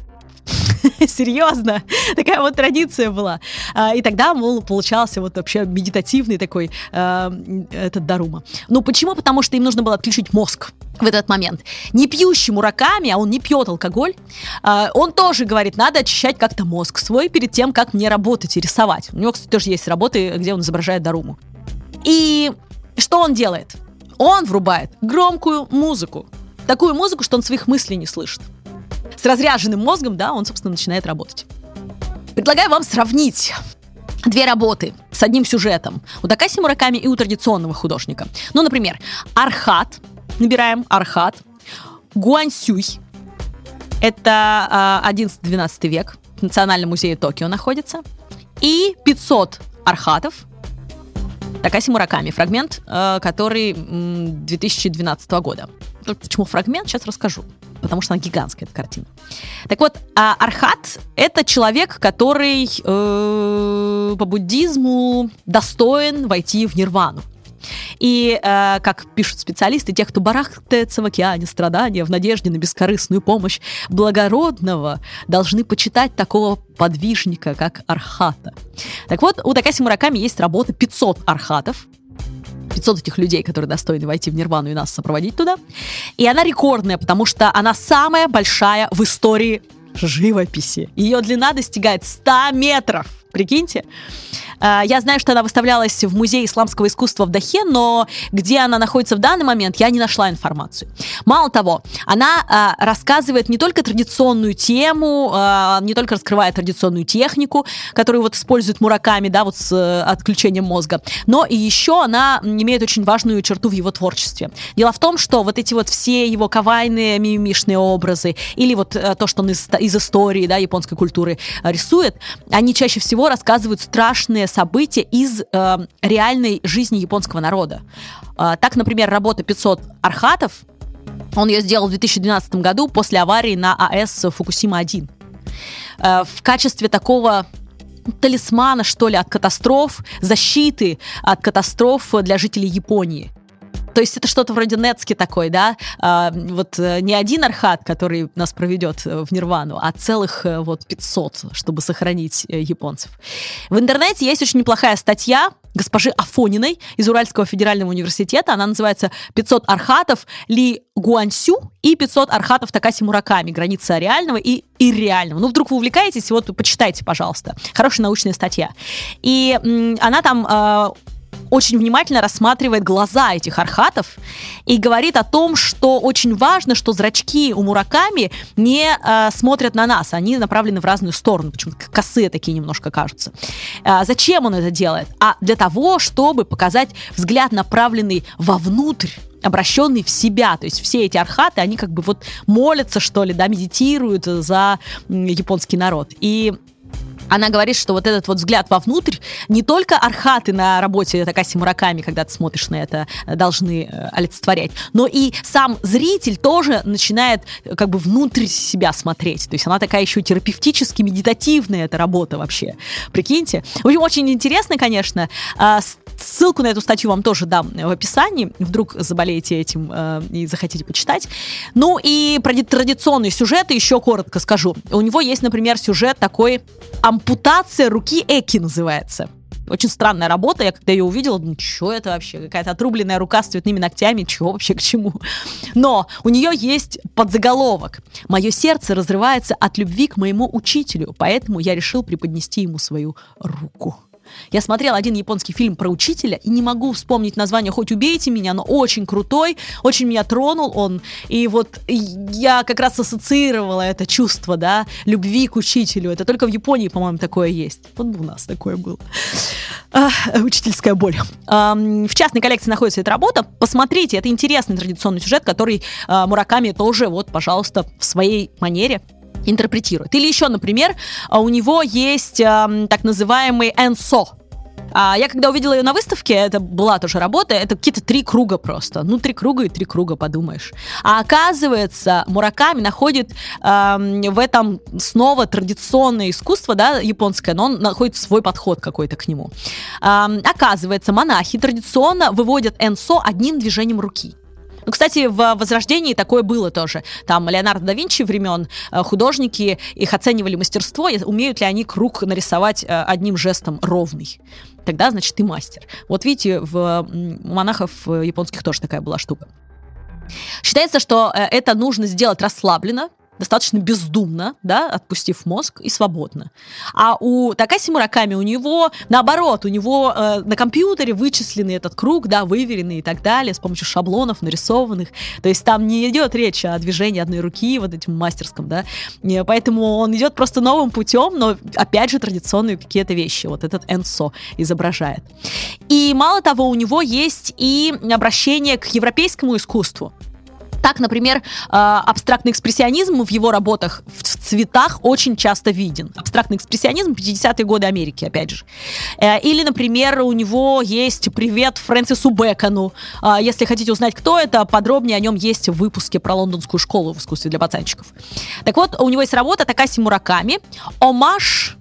Серьезно. Такая вот традиция была. А, и тогда, мол, получался вот вообще медитативный такой э, этот Дарума. Ну, почему? Потому что им нужно было отключить мозг в этот момент. Не пьющий мураками, а он не пьет алкоголь, э, он тоже говорит, надо очищать как-то мозг свой перед тем, как мне работать и рисовать. У него, кстати, тоже есть работы, где он изображает Даруму. И что он делает? Он врубает громкую музыку. Такую музыку, что он своих мыслей не слышит с разряженным мозгом, да, он, собственно, начинает работать. Предлагаю вам сравнить две работы с одним сюжетом. У Такаси Мураками и у традиционного художника. Ну, например, Архат. Набираем Архат. Гуаньсю. Это э, 11-12 век. В Национальном музее Токио находится. И 500 архатов. Такаси Мураками. Фрагмент, э, который м, 2012 года. Почему фрагмент, сейчас расскажу потому что она гигантская, эта картина. Так вот, а Архат — это человек, который э, по буддизму достоин войти в нирвану. И, э, как пишут специалисты, тех, кто барахтается в океане страдания в надежде на бескорыстную помощь благородного, должны почитать такого подвижника, как Архата. Так вот, у Такаси Мураками есть работа 500 архатов, 500 этих людей, которые достойны войти в Нирвану и нас сопроводить туда. И она рекордная, потому что она самая большая в истории живописи. Ее длина достигает 100 метров. Прикиньте. А, я знаю, что она выставлялась в Музее исламского искусства в Дахе, но где она находится в данный момент, я не нашла информацию. Мало того, она а, рассказывает не только традиционную тему, а, не только раскрывает традиционную технику, которую вот использует Мураками, да, вот с э, отключением мозга, но и еще она имеет очень важную черту в его творчестве. Дело в том, что вот эти вот все его кавайные мимишные образы или вот э, то, что он из, из истории, да, японской культуры рисует, они чаще всего рассказывают страшные события из э, реальной жизни японского народа. Э, так, например, работа 500 архатов, он ее сделал в 2012 году после аварии на АЭС Фукусима-1. Э, в качестве такого талисмана, что ли, от катастроф, защиты от катастроф для жителей Японии. То есть это что-то вроде Нецки такой, да? А, вот э, не один архат, который нас проведет э, в Нирвану, а целых э, вот 500, чтобы сохранить японцев. В интернете есть очень неплохая статья госпожи Афониной из Уральского федерального университета. Она называется «500 архатов Ли Гуансю и 500 архатов Такаси Мураками. Граница реального и ирреального». Ну, вдруг вы увлекаетесь, вот почитайте, пожалуйста. Хорошая научная статья. И м, она там э, очень внимательно рассматривает глаза этих архатов и говорит о том, что очень важно, что зрачки у Мураками не э, смотрят на нас, они направлены в разную сторону, почему-то косые такие немножко кажутся. А зачем он это делает? А для того, чтобы показать взгляд, направленный вовнутрь обращенный в себя. То есть все эти архаты, они как бы вот молятся, что ли, да, медитируют за японский народ. И она говорит, что вот этот вот взгляд вовнутрь, не только архаты на работе Такаси Мураками, когда ты смотришь на это, должны э, олицетворять, но и сам зритель тоже начинает э, как бы внутрь себя смотреть. То есть она такая еще терапевтически медитативная эта работа вообще. Прикиньте. В общем, очень интересно, конечно. А, ссылку на эту статью вам тоже дам в описании. Вдруг заболеете этим э, и захотите почитать. Ну и про традиционные сюжеты еще коротко скажу. У него есть, например, сюжет такой ампутация руки Эки называется. Очень странная работа. Я когда ее увидела, думаю, что это вообще? Какая-то отрубленная рука с цветными ногтями. Чего вообще к чему? Но у нее есть подзаголовок. Мое сердце разрывается от любви к моему учителю, поэтому я решил преподнести ему свою руку. Я смотрел один японский фильм про учителя и не могу вспомнить название, хоть убейте меня, но очень крутой, очень меня тронул он. И вот я как раз ассоциировала это чувство, да, любви к учителю. Это только в Японии, по-моему, такое есть. Вот бы у нас такое было. А, учительская боль. А, в частной коллекции находится эта работа. Посмотрите, это интересный традиционный сюжет, который а, Мураками тоже, вот, пожалуйста, в своей манере интерпретирует. Или еще, например, а, у него есть э, так называемый энсо. А я когда увидела ее на выставке, это была тоже работа, это какие-то три круга просто. Ну, три круга и три круга, подумаешь. А оказывается, Мураками находит э, в этом снова традиционное искусство, да, японское, но он находит свой подход какой-то к нему. Э, оказывается, монахи традиционно выводят энсо одним движением руки. Ну, кстати, в Возрождении такое было тоже. Там Леонардо да Винчи времен э, художники их оценивали мастерство, умеют ли они круг нарисовать э, одним жестом ровный. Тогда, значит, ты мастер. Вот видите, в монахов э, японских тоже такая была штука. Считается, что это нужно сделать расслабленно, достаточно бездумно, да, отпустив мозг и свободно. А у Такаси Мураками, у него наоборот, у него э, на компьютере вычисленный этот круг, да, выверенный и так далее, с помощью шаблонов нарисованных. То есть там не идет речь о движении одной руки, вот этим мастерском, да. И поэтому он идет просто новым путем, но опять же традиционные какие-то вещи. Вот этот Энсо изображает. И мало того, у него есть и обращение к европейскому искусству. Так, например, а, абстрактный экспрессионизм в его работах в цветах очень часто виден. Абстрактный экспрессионизм 50-е годы Америки, опять же. Э, или, например, у него есть «Привет Фрэнсису Бэкону». А, если хотите узнать, кто это, подробнее о нем есть в выпуске про лондонскую школу в искусстве для пацанчиков. Так вот, у него есть работа Такаси Мураками «Омаш»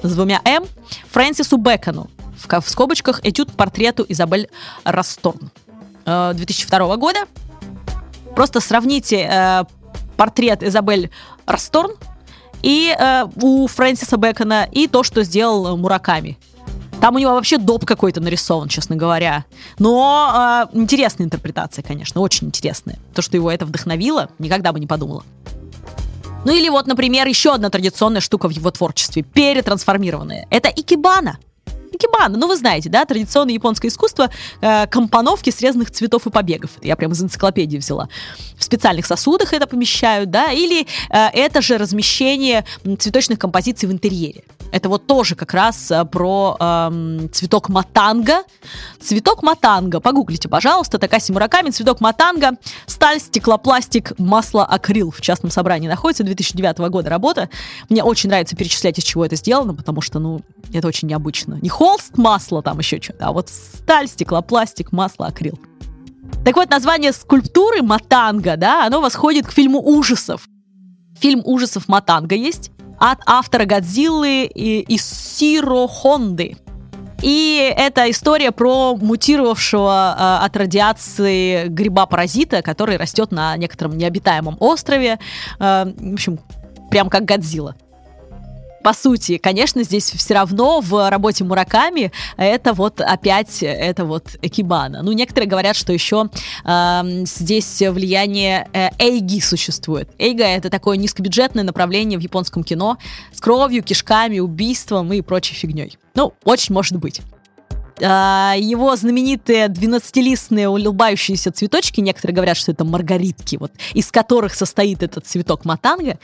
с двумя «М» Фрэнсису Бэкону. В скобочках «Этюд портрету Изабель Расторн» 2002 э, года. Просто сравните э, портрет Изабель Расторн и э, у Фрэнсиса Бэкона и то, что сделал Мураками. Там у него вообще доп какой-то нарисован, честно говоря. Но э, интересная интерпретация, конечно, очень интересная. То, что его это вдохновило, никогда бы не подумала. Ну или вот, например, еще одна традиционная штука в его творчестве, перетрансформированная. Это икебана – Икебана, ну вы знаете, да, традиционное японское искусство э, компоновки срезанных цветов и побегов. Я прямо из энциклопедии взяла. В специальных сосудах это помещают, да, или э, это же размещение цветочных композиций в интерьере. Это вот тоже как раз э, про эм, цветок матанга. Цветок матанга, погуглите, пожалуйста, Такаси Мураками, цветок матанга, сталь, стеклопластик, масло, акрил в частном собрании находится, 2009 года работа. Мне очень нравится перечислять, из чего это сделано, потому что, ну, это очень необычно. Не холст, масло, там еще что-то, а вот сталь, стеклопластик, масло, акрил. Так вот, название скульптуры Матанга, да, оно восходит к фильму ужасов. Фильм ужасов Матанга есть от автора Годзиллы и Исиро Хонды. И это история про мутировавшего э, от радиации гриба-паразита, который растет на некотором необитаемом острове. Э, в общем, прям как Годзилла по сути, конечно, здесь все равно в работе Мураками это вот опять это вот Экибана. Ну, некоторые говорят, что еще э, здесь влияние э, Эйги существует. Эйга это такое низкобюджетное направление в японском кино с кровью, кишками, убийством и прочей фигней. Ну, очень может быть его знаменитые 12-листные улыбающиеся цветочки, некоторые говорят, что это маргаритки, вот, из которых состоит этот цветок матанга,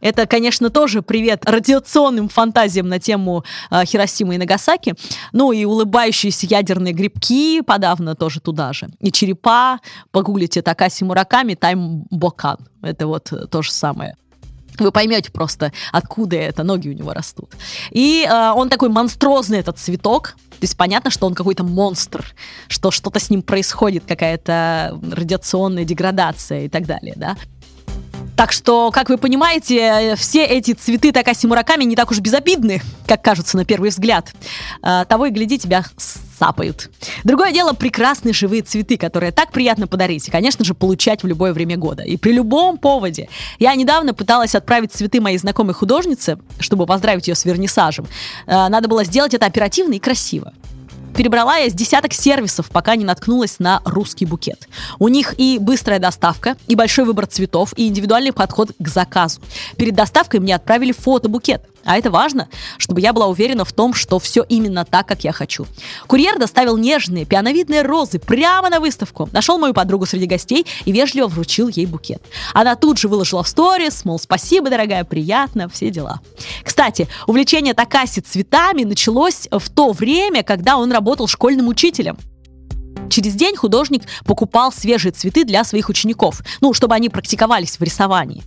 это, конечно, тоже привет радиационным фантазиям на тему э, Хиросимы и Нагасаки. Ну и улыбающиеся ядерные грибки подавно тоже туда же. И черепа, погуглите Такаси Мураками, Тайм Бокан. Это вот то же самое. Вы поймете просто, откуда это, ноги у него растут. И э, он такой монстрозный, этот цветок. То есть понятно, что он какой-то монстр, что что-то с ним происходит, какая-то радиационная деградация и так далее, да. Так что, как вы понимаете, все эти цветы Такаси Мураками не так уж безобидны, как кажутся на первый взгляд. А, того и гляди, тебя сапают. Другое дело прекрасные живые цветы, которые так приятно подарить и, конечно же, получать в любое время года. И при любом поводе. Я недавно пыталась отправить цветы моей знакомой художнице, чтобы поздравить ее с вернисажем. А, надо было сделать это оперативно и красиво. Перебрала я с десяток сервисов, пока не наткнулась на русский букет. У них и быстрая доставка, и большой выбор цветов, и индивидуальный подход к заказу. Перед доставкой мне отправили фото-букет. А это важно, чтобы я была уверена в том, что все именно так, как я хочу. Курьер доставил нежные пиановидные розы прямо на выставку. Нашел мою подругу среди гостей и вежливо вручил ей букет. Она тут же выложила в сторис, мол, спасибо, дорогая, приятно, все дела. Кстати, увлечение Такаси цветами началось в то время, когда он работал школьным учителем. Через день художник покупал свежие цветы для своих учеников, ну, чтобы они практиковались в рисовании.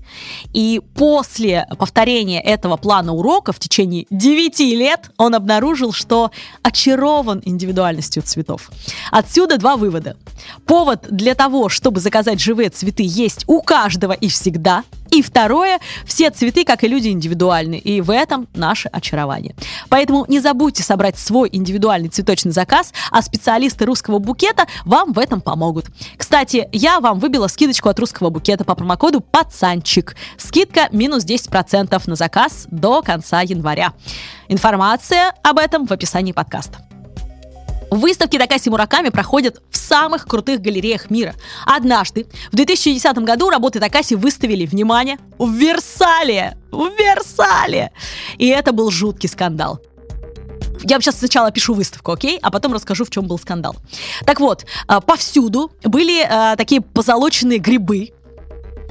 И после повторения этого плана урока в течение 9 лет он обнаружил, что очарован индивидуальностью цветов. Отсюда два вывода. Повод для того, чтобы заказать живые цветы, есть у каждого и всегда – и второе, все цветы, как и люди, индивидуальны, и в этом наше очарование. Поэтому не забудьте собрать свой индивидуальный цветочный заказ, а специалисты русского букета вам в этом помогут. Кстати, я вам выбила скидочку от русского букета по промокоду «Пацанчик». Скидка минус 10% на заказ до конца января. Информация об этом в описании подкаста. Выставки Такаси Мураками проходят в самых крутых галереях мира. Однажды, в 2010 году, работы Такаси выставили, внимание, в Версале! В Версале! И это был жуткий скандал. Я сейчас сначала опишу выставку, окей? А потом расскажу, в чем был скандал. Так вот, а, повсюду были а, такие позолоченные грибы,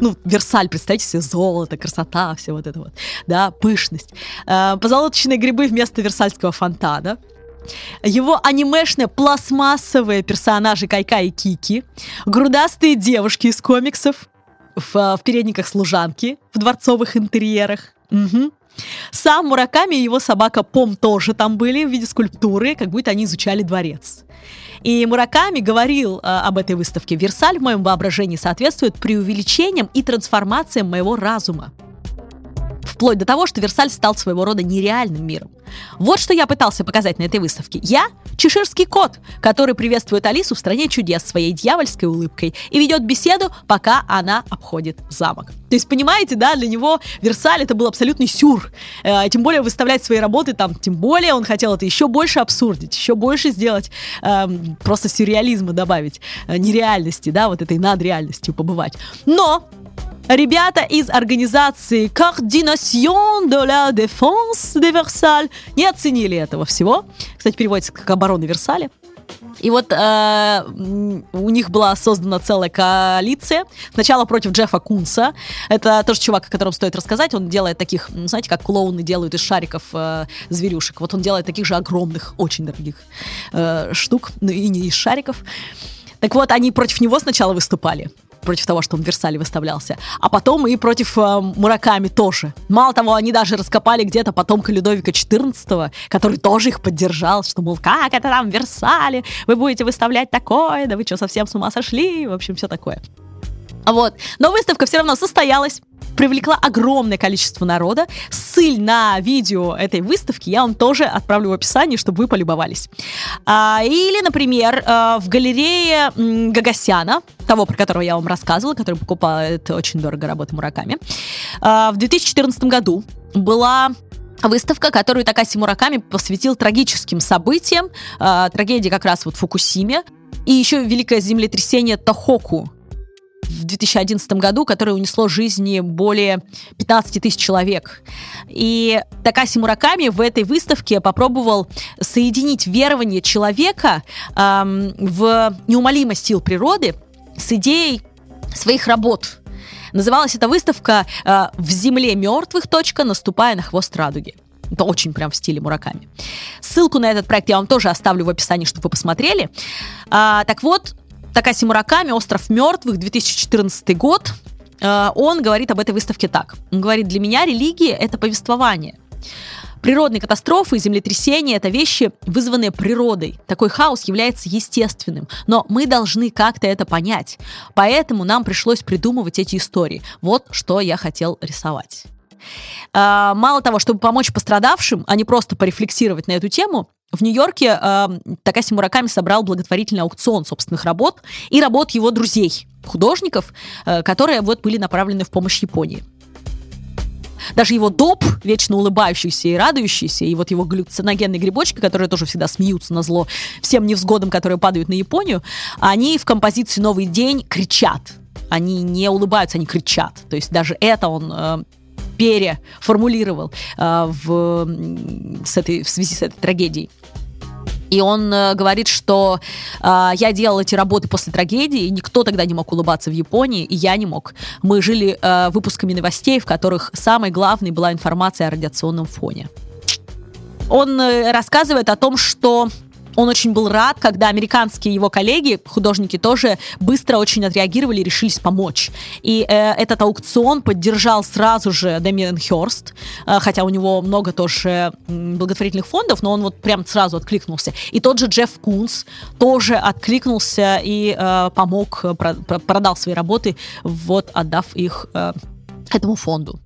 ну, Версаль, представьте себе, золото, красота, все вот это вот, да, пышность. А, позолоченные грибы вместо Версальского фонтана его анимешные пластмассовые персонажи Кайка и Кики, грудастые девушки из комиксов в, в передниках служанки в дворцовых интерьерах. Угу. Сам Мураками и его собака Пом тоже там были в виде скульптуры, как будто они изучали дворец. И Мураками говорил э, об этой выставке. Версаль в моем воображении соответствует преувеличениям и трансформациям моего разума вплоть до того, что Версаль стал своего рода нереальным миром. Вот что я пытался показать на этой выставке. Я – чеширский кот, который приветствует Алису в стране чудес своей дьявольской улыбкой и ведет беседу, пока она обходит замок. То есть, понимаете, да, для него Версаль это был абсолютный сюр. Э, тем более выставлять свои работы там, тем более он хотел это еще больше абсурдить, еще больше сделать, э, просто сюрреализма добавить, э, нереальности, да, вот этой надреальностью побывать. Но Ребята из организации Coordination de la Défense de Versailles не оценили этого всего. Кстати, переводится как обороны Версаля. И вот э, у них была создана целая коалиция. Сначала против Джеффа Кунса. Это тоже чувак, о котором стоит рассказать. Он делает таких, знаете, как клоуны делают из шариков э, зверюшек. Вот он делает таких же огромных, очень дорогих э, штук, ну и не из шариков. Так вот, они против него сначала выступали против того, что он в Версале выставлялся, а потом и против э, Мураками тоже. Мало того, они даже раскопали где-то потомка Людовика XIV, который тоже их поддержал, что, мол, как это там в Версале, вы будете выставлять такое, да вы что, совсем с ума сошли, в общем, все такое. Вот. Но выставка все равно состоялась привлекла огромное количество народа. Ссыль на видео этой выставки я вам тоже отправлю в описании, чтобы вы полюбовались. А, или, например, а, в галерее Гагасяна, того, про которого я вам рассказывала, который покупает очень дорого работы Мураками, а, в 2014 году была выставка, которую Такаси Мураками посвятил трагическим событиям, э, трагедии как раз вот в Фукусиме, и еще великое землетрясение Тохоку в 2011 году, которое унесло жизни более 15 тысяч человек. И Такаси Мураками в этой выставке попробовал соединить верование человека эм, в неумолимость сил природы с идеей своих работ. Называлась эта выставка э, «В земле мертвых. Точка, наступая на хвост радуги». Это очень прям в стиле Мураками. Ссылку на этот проект я вам тоже оставлю в описании, чтобы вы посмотрели. А, так вот, Такаси Мураками, «Остров мертвых», 2014 год. э, он говорит об этой выставке так. Он говорит, для меня религия — это повествование. Природные катастрофы и землетрясения – это вещи, вызванные природой. Такой хаос является естественным, но мы должны как-то это понять. Поэтому нам пришлось придумывать эти истории. Вот что я хотел рисовать. А, мало того, чтобы помочь пострадавшим, а не просто порефлексировать на эту тему, в Нью-Йорке э, Такаси Мураками собрал благотворительный аукцион собственных работ и работ его друзей, художников, э, которые вот были направлены в помощь Японии. Даже его доп, вечно улыбающийся и радующийся, и вот его галлюциногенные грибочки, которые тоже всегда смеются на зло всем невзгодам, которые падают на Японию, они в композиции «Новый день» кричат. Они не улыбаются, они кричат. То есть даже это он э, переформулировал э, в, с этой, в связи с этой трагедией. И он э, говорит, что э, я делал эти работы после трагедии, и никто тогда не мог улыбаться в Японии, и я не мог. Мы жили э, выпусками новостей, в которых самой главной была информация о радиационном фоне. Он э, рассказывает о том, что он очень был рад, когда американские его коллеги, художники, тоже быстро очень отреагировали и решились помочь. И э, этот аукцион поддержал сразу же Дэмиен Хёрст, э, хотя у него много тоже благотворительных фондов, но он вот прям сразу откликнулся. И тот же Джефф Кунс тоже откликнулся и э, помог, э, про, продал свои работы, вот отдав их э, этому фонду.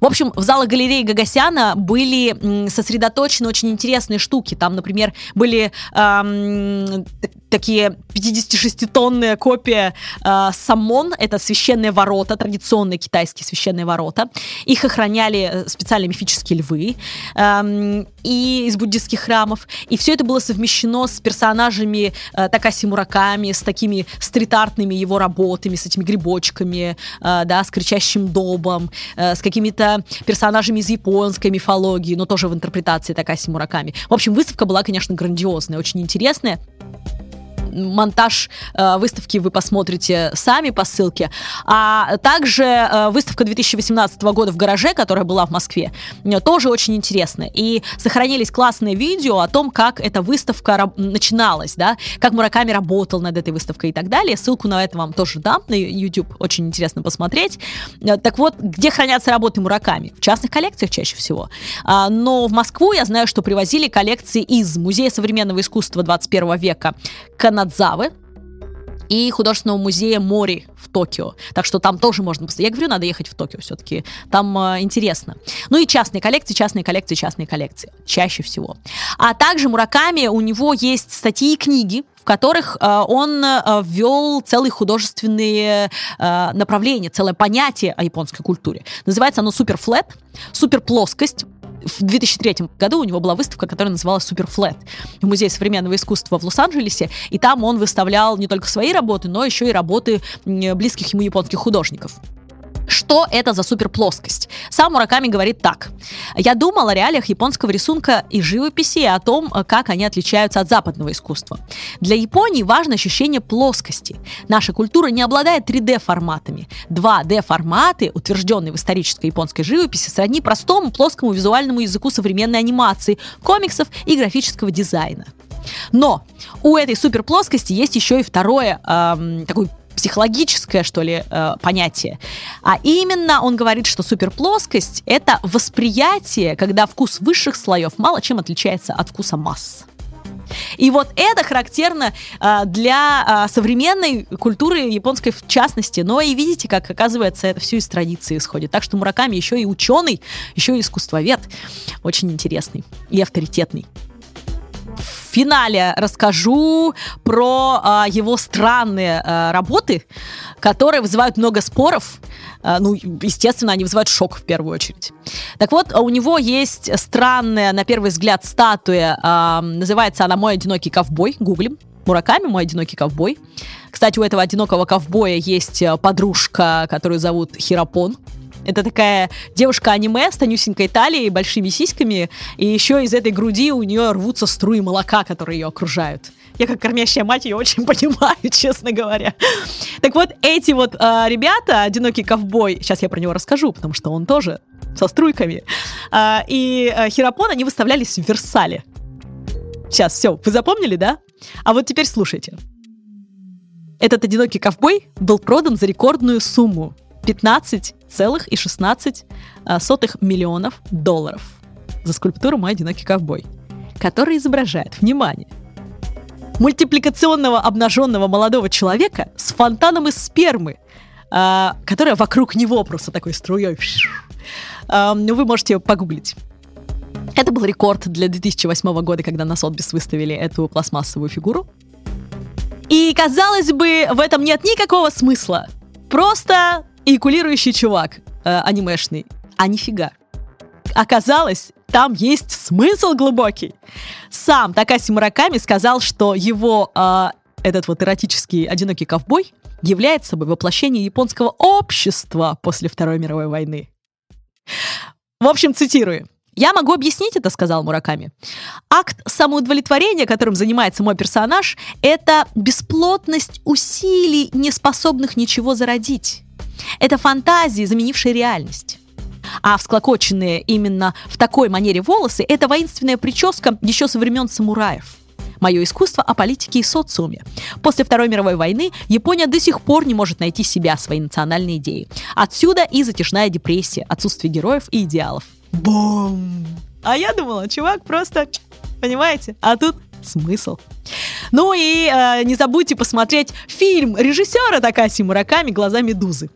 В общем, в залах галереи Гагасяна были сосредоточены очень интересные штуки. Там, например, были эм, такие 56-тонная копия э, самон, это священные ворота, традиционные китайские священные ворота. Их охраняли э, специальные мифические львы э, и из буддистских храмов. И все это было совмещено с персонажами э, Такаси Мураками, с такими стрит-артными его работами, с этими грибочками, э, да, с кричащим добом, э, с какими-то персонажами из японской мифологии, но тоже в интерпретации Такаси Мураками. В общем, выставка была, конечно, грандиозная, очень интересная монтаж э, выставки вы посмотрите сами по ссылке. А также э, выставка 2018 года в гараже, которая была в Москве, э, тоже очень интересная. И сохранились классные видео о том, как эта выставка начиналась, да, как Мураками работал над этой выставкой и так далее. Ссылку на это вам тоже дам на YouTube, очень интересно посмотреть. Так вот, где хранятся работы Мураками? В частных коллекциях чаще всего. А, но в Москву я знаю, что привозили коллекции из Музея современного искусства 21 века Канады Канадзавы и художественного музея Мори в Токио. Так что там тоже можно посмотреть. Я говорю, надо ехать в Токио все-таки. Там э, интересно. Ну и частные коллекции, частные коллекции, частные коллекции. Чаще всего. А также Мураками, у него есть статьи и книги, в которых э, он э, ввел целые художественные э, направления, целое понятие о японской культуре. Называется оно суперфлет, суперплоскость в 2003 году у него была выставка, которая называлась Flat в Музее современного искусства в Лос-Анджелесе, и там он выставлял не только свои работы, но еще и работы близких ему японских художников. Что это за суперплоскость? Сам Мураками говорит так. Я думал о реалиях японского рисунка и живописи, и о том, как они отличаются от западного искусства. Для Японии важно ощущение плоскости. Наша культура не обладает 3D-форматами. 2D-форматы, утвержденные в исторической японской живописи, сродни простому плоскому визуальному языку современной анимации, комиксов и графического дизайна. Но у этой суперплоскости есть еще и второе, эм, такой психологическое, что ли, э, понятие. А именно он говорит, что суперплоскость — это восприятие, когда вкус высших слоев мало чем отличается от вкуса масс. И вот это характерно э, для э, современной культуры японской в частности. Но и видите, как оказывается, это все из традиции исходит. Так что Мураками еще и ученый, еще и искусствовед. Очень интересный и авторитетный финале расскажу про а, его странные а, работы, которые вызывают много споров. А, ну, естественно, они вызывают шок в первую очередь. Так вот, у него есть странная, на первый взгляд, статуя. А, называется она «Мой одинокий ковбой». Гуглим. Мураками, мой одинокий ковбой. Кстати, у этого одинокого ковбоя есть подружка, которую зовут Хирапон. Это такая девушка-аниме с тонюсенькой талией, большими сиськами, и еще из этой груди у нее рвутся струи молока, которые ее окружают. Я как кормящая мать ее очень понимаю, честно говоря. Так вот, эти вот э, ребята, одинокий ковбой, сейчас я про него расскажу, потому что он тоже со струйками, э, и э, Хирапон, они выставлялись в Версале. Сейчас, все, вы запомнили, да? А вот теперь слушайте. Этот одинокий ковбой был продан за рекордную сумму 15,16 миллионов долларов за скульптуру «Мой одинокий ковбой», которая изображает, внимание, мультипликационного обнаженного молодого человека с фонтаном из спермы, а, которая вокруг него просто такой струей. А, вы можете погуглить. Это был рекорд для 2008 года, когда на Сотбис выставили эту пластмассовую фигуру. И, казалось бы, в этом нет никакого смысла. Просто эякулирующий чувак э, анимешный. А нифига. Оказалось, там есть смысл глубокий. Сам Такаси Мураками сказал, что его э, этот вот эротический одинокий ковбой является собой воплощение японского общества после Второй мировой войны. В общем, цитирую. «Я могу объяснить это», — сказал Мураками. «Акт самоудовлетворения, которым занимается мой персонаж, это бесплотность усилий, не способных ничего зародить. Это фантазии, заменившие реальность а всклокоченные именно в такой манере волосы – это воинственная прическа еще со времен самураев. Мое искусство о политике и социуме. После Второй мировой войны Япония до сих пор не может найти себя, свои национальные идеи. Отсюда и затяжная депрессия, отсутствие героев и идеалов. Бум! А я думала, чувак просто, понимаете? А тут смысл. Ну и э, не забудьте посмотреть фильм режиссера Такаси Мураками «Глаза Медузы».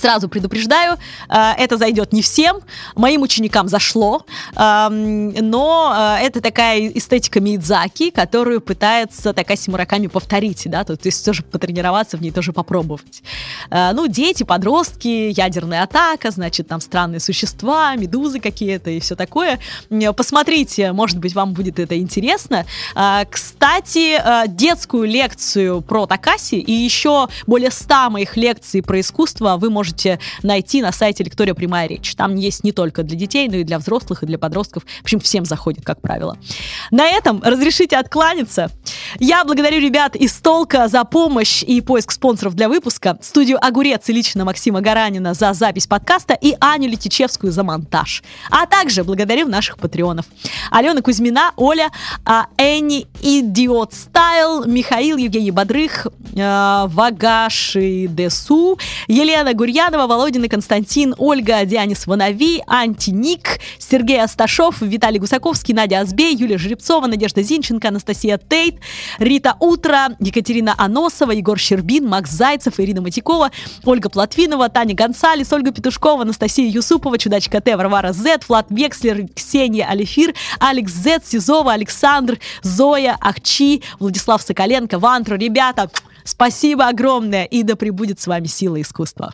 Сразу предупреждаю, э, это зайдет не всем. Моим ученикам зашло, эм, но э, это такая эстетика Мидзаки, которую пытается Такаси Мураками повторить, да, то, есть тоже потренироваться в ней, тоже попробовать. Э, ну, дети, подростки, ядерная атака, значит, там странные существа, медузы какие-то и все такое. Посмотрите, может быть, вам будет это интересно. Кстати, детскую лекцию про Такаси и еще более 100 моих лекций про искусство вы можете можете найти на сайте Лектория Прямая Речь. Там есть не только для детей, но и для взрослых, и для подростков. В общем, всем заходит, как правило. На этом разрешите откланяться. Я благодарю ребят из Толка за помощь и поиск спонсоров для выпуска, студию Огурец и лично Максима Гаранина за запись подкаста и Аню Летичевскую за монтаж. А также благодарю наших патреонов. Алена Кузьмина, Оля, а, Энни Идиот Стайл, Михаил Евгений Бодрых, э, Вагаши Десу, Елена Гурьянова, Ульянова, Володин и Константин, Ольга Дианис Ванави, Антиник, Сергей Асташов, Виталий Гусаковский, Надя Азбей, Юлия Жеребцова, Надежда Зинченко, Анастасия Тейт, Рита Утро, Екатерина Аносова, Егор Щербин, Макс Зайцев, Ирина Матикова, Ольга Платвинова, Таня Гонсалес, Ольга Петушкова, Анастасия Юсупова, Чудачка Т, Варвара З, Влад Векслер, Ксения Алифир, Алекс З, Сизова, Александр, Зоя, Ахчи, Владислав Соколенко, Вантро. Ребята, спасибо огромное и да пребудет с вами сила искусства.